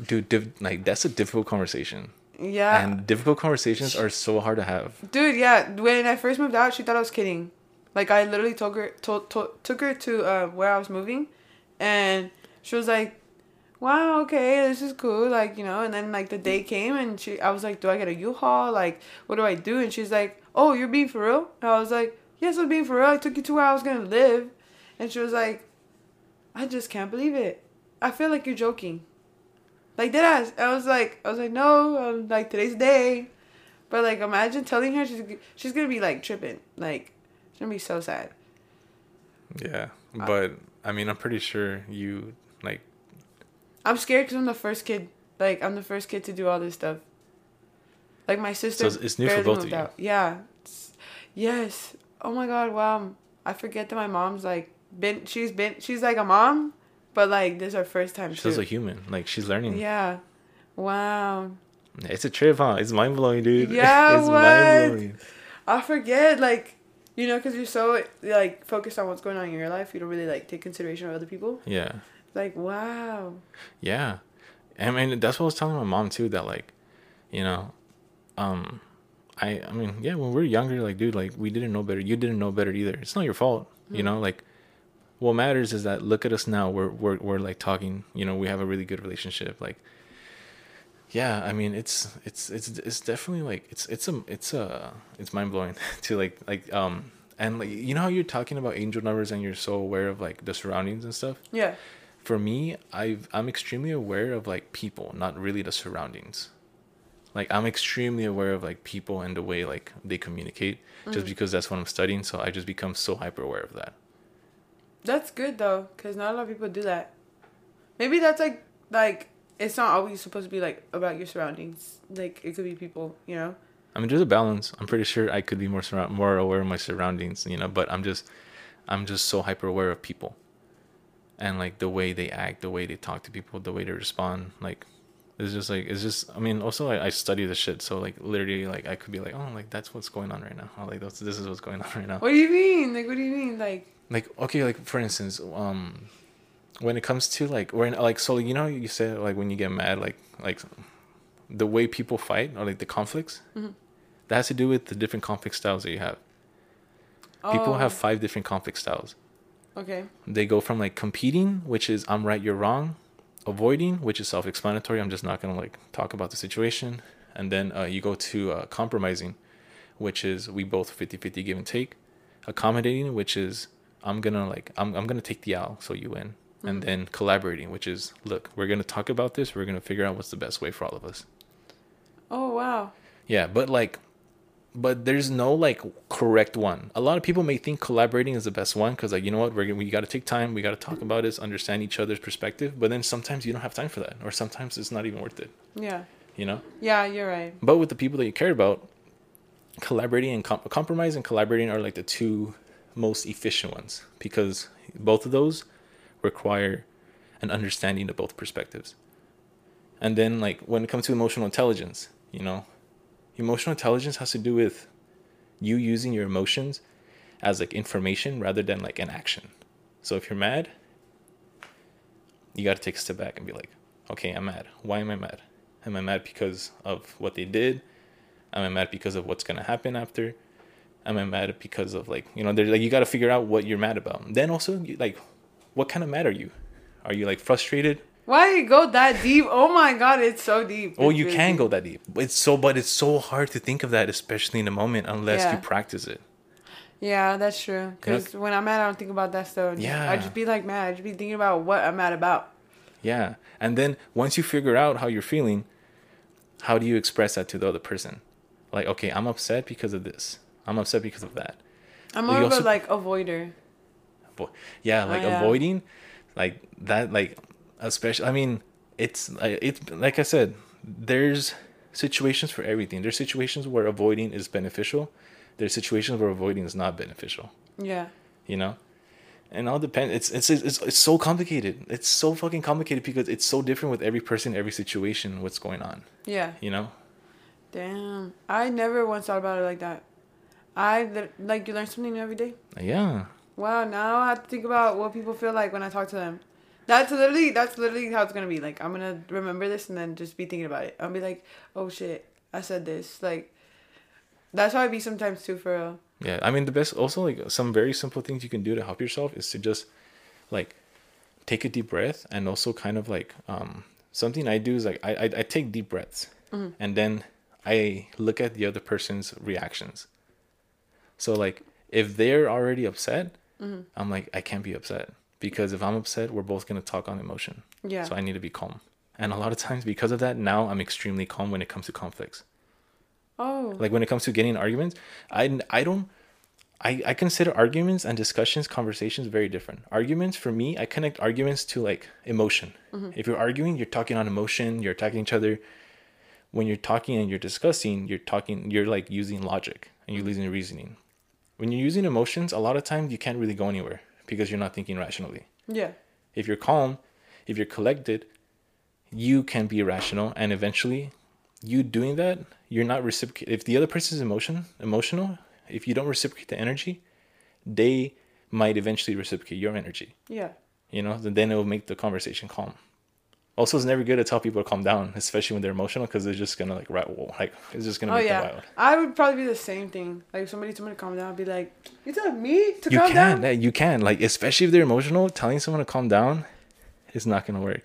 dude, diff- like that's a difficult conversation, Yeah, and difficult conversations are so hard to have. dude. Yeah, when I first moved out, she thought I was kidding. Like I literally told her, told, told took her to uh, where I was moving, and she was like, "Wow, okay, this is cool." Like you know, and then like the day came, and she, I was like, "Do I get a U-Haul? Like, what do I do?" And she's like, "Oh, you're being for real?" And I was like, "Yes, I'm being for real. I took you to where I was gonna live," and she was like, "I just can't believe it. I feel like you're joking." Like did I? I was like, I was like, no, um, like today's the day, but like imagine telling her she's she's gonna be like tripping, like she's gonna be so sad. Yeah. Uh, But I mean, I'm pretty sure you like. I'm scared because I'm the first kid. Like I'm the first kid to do all this stuff. Like my sister. it's- it's new for both of you. Out. Yeah. It's- yes. Oh my god. Wow. I forget that my mom's like been. She's been. She's like a mom, but like this is her first time She's too. a human. Like she's learning. yeah. Wow. It's a trip, huh? It's mind blowing, dude. Yeah, it's. I forget, like, you know, because you're so, like, focused on what's going on in your life, you don't really, like, take consideration of other people. Yeah. Like, wow. Yeah. I mean, that's what I was telling my mom too. That like, you know, um, I I mean, yeah, when we are younger, like, dude, like, we didn't know better. You didn't know better either. It's not your fault. You know, like, what matters is that look at us now. We're we're we're like talking. You know, we have a really good relationship. Like, yeah, I mean, it's it's it's it's definitely like it's it's a it's a it's mind blowing to like like um and like you know how you're talking about angel numbers and you're so aware of like the surroundings and stuff Yeah. for me i've i'm extremely aware of like people not really the surroundings like i'm extremely aware of like people and the way like they communicate just because that's what i'm studying so i just become so hyper aware of that That's good, though, because not a lot of people do that. Maybe that's, like, like, it's not always supposed to be, like, about your surroundings. Like, it could be people, you know? i mean there's a balance i'm pretty sure i could be more surround more aware of my surroundings you know but i'm just i'm just so hyper aware of people and like the way they act the way they talk to people the way they respond like it's just like it's just i mean also I, I study the shit so like literally like i could be like oh like that's what's going on right now oh, like that's, this is what's going on right now What do you mean? Like, what do you mean? Like, like okay like for instance um when it comes to like when like so you know you said like when you get mad like like the way people fight or like the conflicts? Mhm. that has to do with the different conflict styles that you have. People oh, have five different conflict styles. Okay. they go from like competing which is i'm right you're wrong avoiding which is self-explanatory i'm just not gonna like talk about the situation and then uh, you go to uh, compromising which is we both 50-50 give and take accommodating which is i'm gonna like i'm, I'm gonna take the L so you win and Mhm. then collaborating which is look we're gonna talk about this we're gonna figure out what's the best way for all of us Oh, wow. yeah but like but there's no like correct one a lot of people may think collaborating is the best one because like you know what we're gonna, we got to take time we got to talk about this understand each other's perspective but then sometimes you don't have time for that or sometimes it's not even worth it Yeah. you know Yeah, you're right. but with the people that you care about collaborating and com- compromise and collaborating are like the two most efficient ones because both of those require an understanding of both perspectives. And then like when it comes to emotional intelligence you know emotional intelligence has to do with you using your emotions as like information rather than like an action. So if you're mad you got to take a step back and be like okay i'm mad. Why am i mad? Am i mad because of what they did? Am i mad because of what's going to happen after? Am i mad because of like you know there's like you got to figure out what you're mad about. Then also like what kind of mad are you are you like frustrated Why you go that deep? Oh my god, it's so deep. Oh, It's you really can deep. go that deep. It's so, but it's so hard to think of that, especially in the moment, unless Yeah. you practice it. Yeah, that's true. You know- Because when I'm mad, I don't think about that stuff. Yeah. I just be like mad. I just be thinking about what I'm mad about. Yeah, and then once you figure out how you're feeling, how do you express that to the other person? Like, okay, I'm upset because of this. I'm upset because of that. I'm more of a like avoider. Avo- Yeah, Oh, like yeah. avoiding, like that, like especially. I mean, it's like it's like I said. There's situations for everything. There's situations where avoiding is beneficial. There's situations where avoiding is not beneficial. Yeah. You know, and all depends. It's it's it's it's so complicated. It's so fucking complicated because it's so different with every person, every situation, what's going on. Yeah. You know. Damn. I never once thought about it like that. I like you learn something new every day. Yeah. Wow. Now I have to think about what people feel like when I talk to them. That's literally that's literally how it's gonna be. Like I'm gonna remember this and then just be thinking about it. I'll be like, oh shit, I said this. Like that's how I be sometimes too. For real. Yeah, I mean the best also like some very simple things you can do to help yourself is to just like take a deep breath and also kind of like um something I do is like I I, I take deep breaths and then I look at the other person's reactions. So like if they're already upset, Mm-hmm. I'm like I can't be upset because if I'm upset, we're both gonna talk on emotion. Yeah. So I need to be calm. And a lot of times because of that, now I'm extremely calm when it comes to conflicts Oh. like when it comes to getting arguments i i don't I, I consider arguments and discussions conversations very different arguments for me i connect arguments to like emotion mm-hmm. if you're arguing you're talking on emotion you're attacking each other when you're talking and you're discussing you're talking you're like using logic and you're mm-hmm. using reasoning when you're using emotions a lot of times you can't really go anywhere because you're not thinking rationally yeah. if you're calm, if you're collected, you can be rational, and eventually, you doing that, you're not reciprocate. If the other person's emotion emotional, if you don't reciprocate the energy, they might eventually reciprocate your energy. Yeah. You know, then then it will make the conversation calm. Also, it's never good to tell people to calm down, especially when they're emotional, because they're just gonna like rattle, like it's just gonna Oh make yeah. them wild. I would probably be the same thing. Like if somebody told me to calm down, I'd be like, "You tell me to You calm can, down." yeah, you can, like especially if they're emotional, telling someone to calm down, is not gonna work.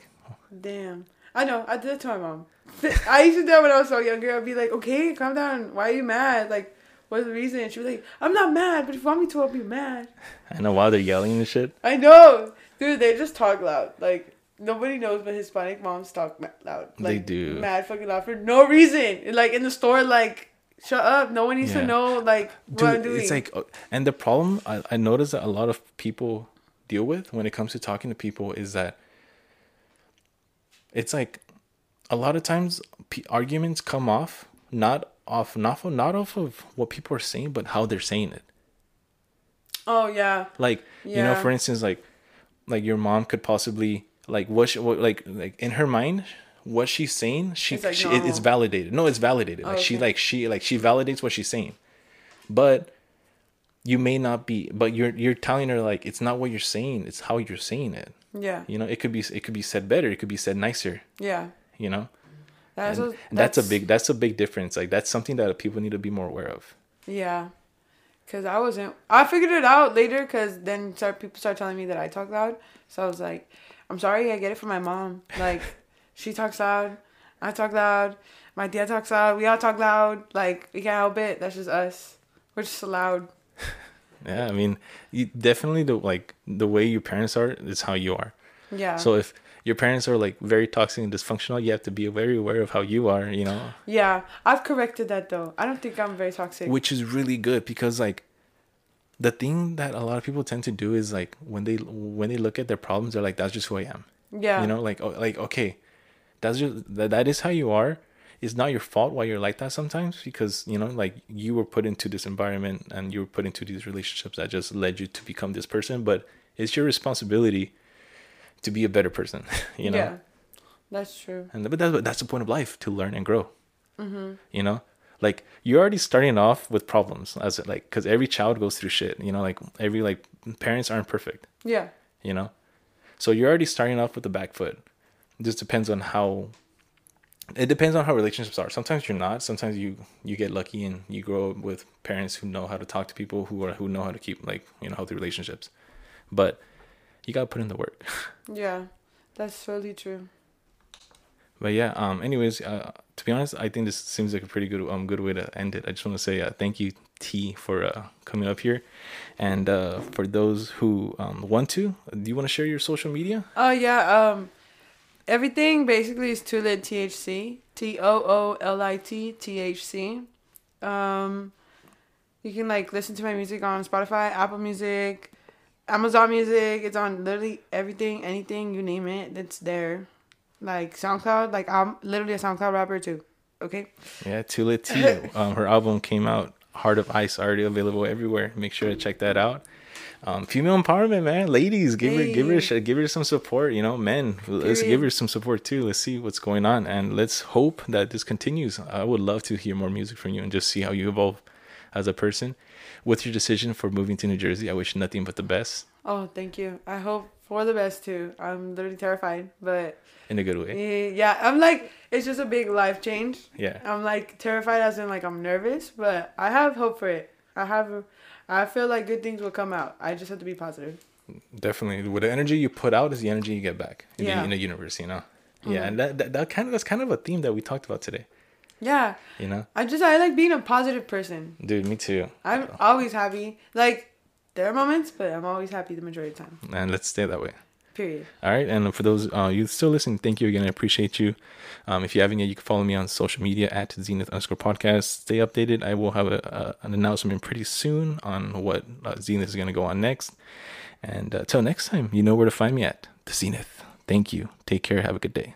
Damn. I know. I did it to my mom. I used to do that when I was so younger. I'd be like, okay, calm down. Why are you mad? Like, what's the reason? And she was like, I'm not mad, but if you want me to, I'll be mad. I know while they're yelling and shit. I know. Dude, they just talk loud. Like, nobody knows, but Hispanic moms talk ma- loud. They Like, do. Mad fucking loud for no reason. Like, in the store, like, shut up. No one needs Yeah. to know, like, what I'm doing. it's like, uh, and the problem I, I notice that a lot of people deal with when it comes to talking to people is that it's like a lot of times p- arguments come off not off not of, not off of what people are saying, but how they're saying it. oh, yeah. Like you know, for instance, like like your mom could possibly like what, she, what like like in her mind what she's saying she, It's like she it's validated. No it's validated. Like Oh, she like she like she validates what she's saying. But you may not be but you're you're telling her like it's not what you're saying it's how you're saying it. Yeah. you know it could be it could be said better it could be said nicer. Yeah. you know? That's, and, what- and that's a big that's a big difference. Like that's something that people need to be more aware of. Yeah, cause I wasn't. I figured it out later, cause then start people start telling me that I talk loud. So I was like, I'm sorry, I get it from my mom. Like, she talks loud, I talk loud, my dad talks loud. We all talk loud. Like, we can't help it. That's just us. We're just loud. yeah i mean you definitely the like the way your parents are is how you are Yeah. So if your parents are like very toxic and dysfunctional, you have to be very aware of how you are, you know, yeah, I've corrected that though. I don't think I'm very toxic. which is really good because like the thing that a lot of people tend to do is like when they when they look at their problems, they're like, "That's just who I am," yeah. you know, like oh, like okay, that's just that that is how you are. It's not your fault why you're like that sometimes because you know like you were put into this environment and you were put into these relationships that just led you to become this person, but it's your responsibility to be a better person, you know. Yeah. That's true. And but that's that's the point of life to learn and grow. Mm-hmm. You know, like you're already starting off with problems as like because every child goes through shit. You know, like every like parents aren't perfect. Yeah. You know, so you're already starting off with the back foot. It just depends on how. It depends on how relationships are. Sometimes you're not. Sometimes you you get lucky and you grow up with parents who know how to talk to people who are who know how to keep like you know healthy relationships. But you gotta put in the work. Yeah. That's totally true. But yeah, um, anyways, uh, to be honest, I think this seems like a pretty good um good way to end it. I just want to say uh, thank you T for uh, coming up here, and uh, for those who um, want to, do you want to share your social media? Oh yeah, um everything basically is Toolit THC. T O O L I T T H C. Um you can like listen to my music on Spotify, Apple Music, Amazon Music. It's on literally everything, anything, you name it, it's there. Like SoundCloud, like I'm literally a SoundCloud rapper too. Okay. Yeah, Tula T. um, her album came out. Heart of Ice already available everywhere. Make sure to check that out. Um, female empowerment, man. Ladies, give her, give her, sh- give her some support. You know, men, let's give her some support too. Let's see what's going on, and let's hope that this continues. I would love to hear more music from you and just see how you evolve as a person. With your decision for moving to New Jersey, I wish nothing but the best Oh, thank you. I hope for the best too. I'm literally terrified, but in a good way. yeah, I'm like it's just a big life change. Yeah, I'm like terrified as in like I'm nervous, but I have hope for it. I have I feel like good things will come out. I just have to be positive. definitely. With the energy you put out is the energy you get back in, the, Yeah. in the universe. You know. Mm-hmm. Yeah, and that, that that kind of that's kind of a theme that we talked about today. Yeah. You know, I just I like being a positive person. dude, me too. I'm always happy. Like there are moments, but I'm always happy the majority of the time. And let's stay that way. Period. All right, and for those uh, you still listening, thank you again. I appreciate you. Um, if you haven't yet, you can follow me on social media at Zenith underscore podcast. Stay updated. I will have a, a, an announcement pretty soon on what uh, Zenith is going to go on next. And uh, till next time, you know where to find me at the Zenith. Thank you. Take care. Have a good day.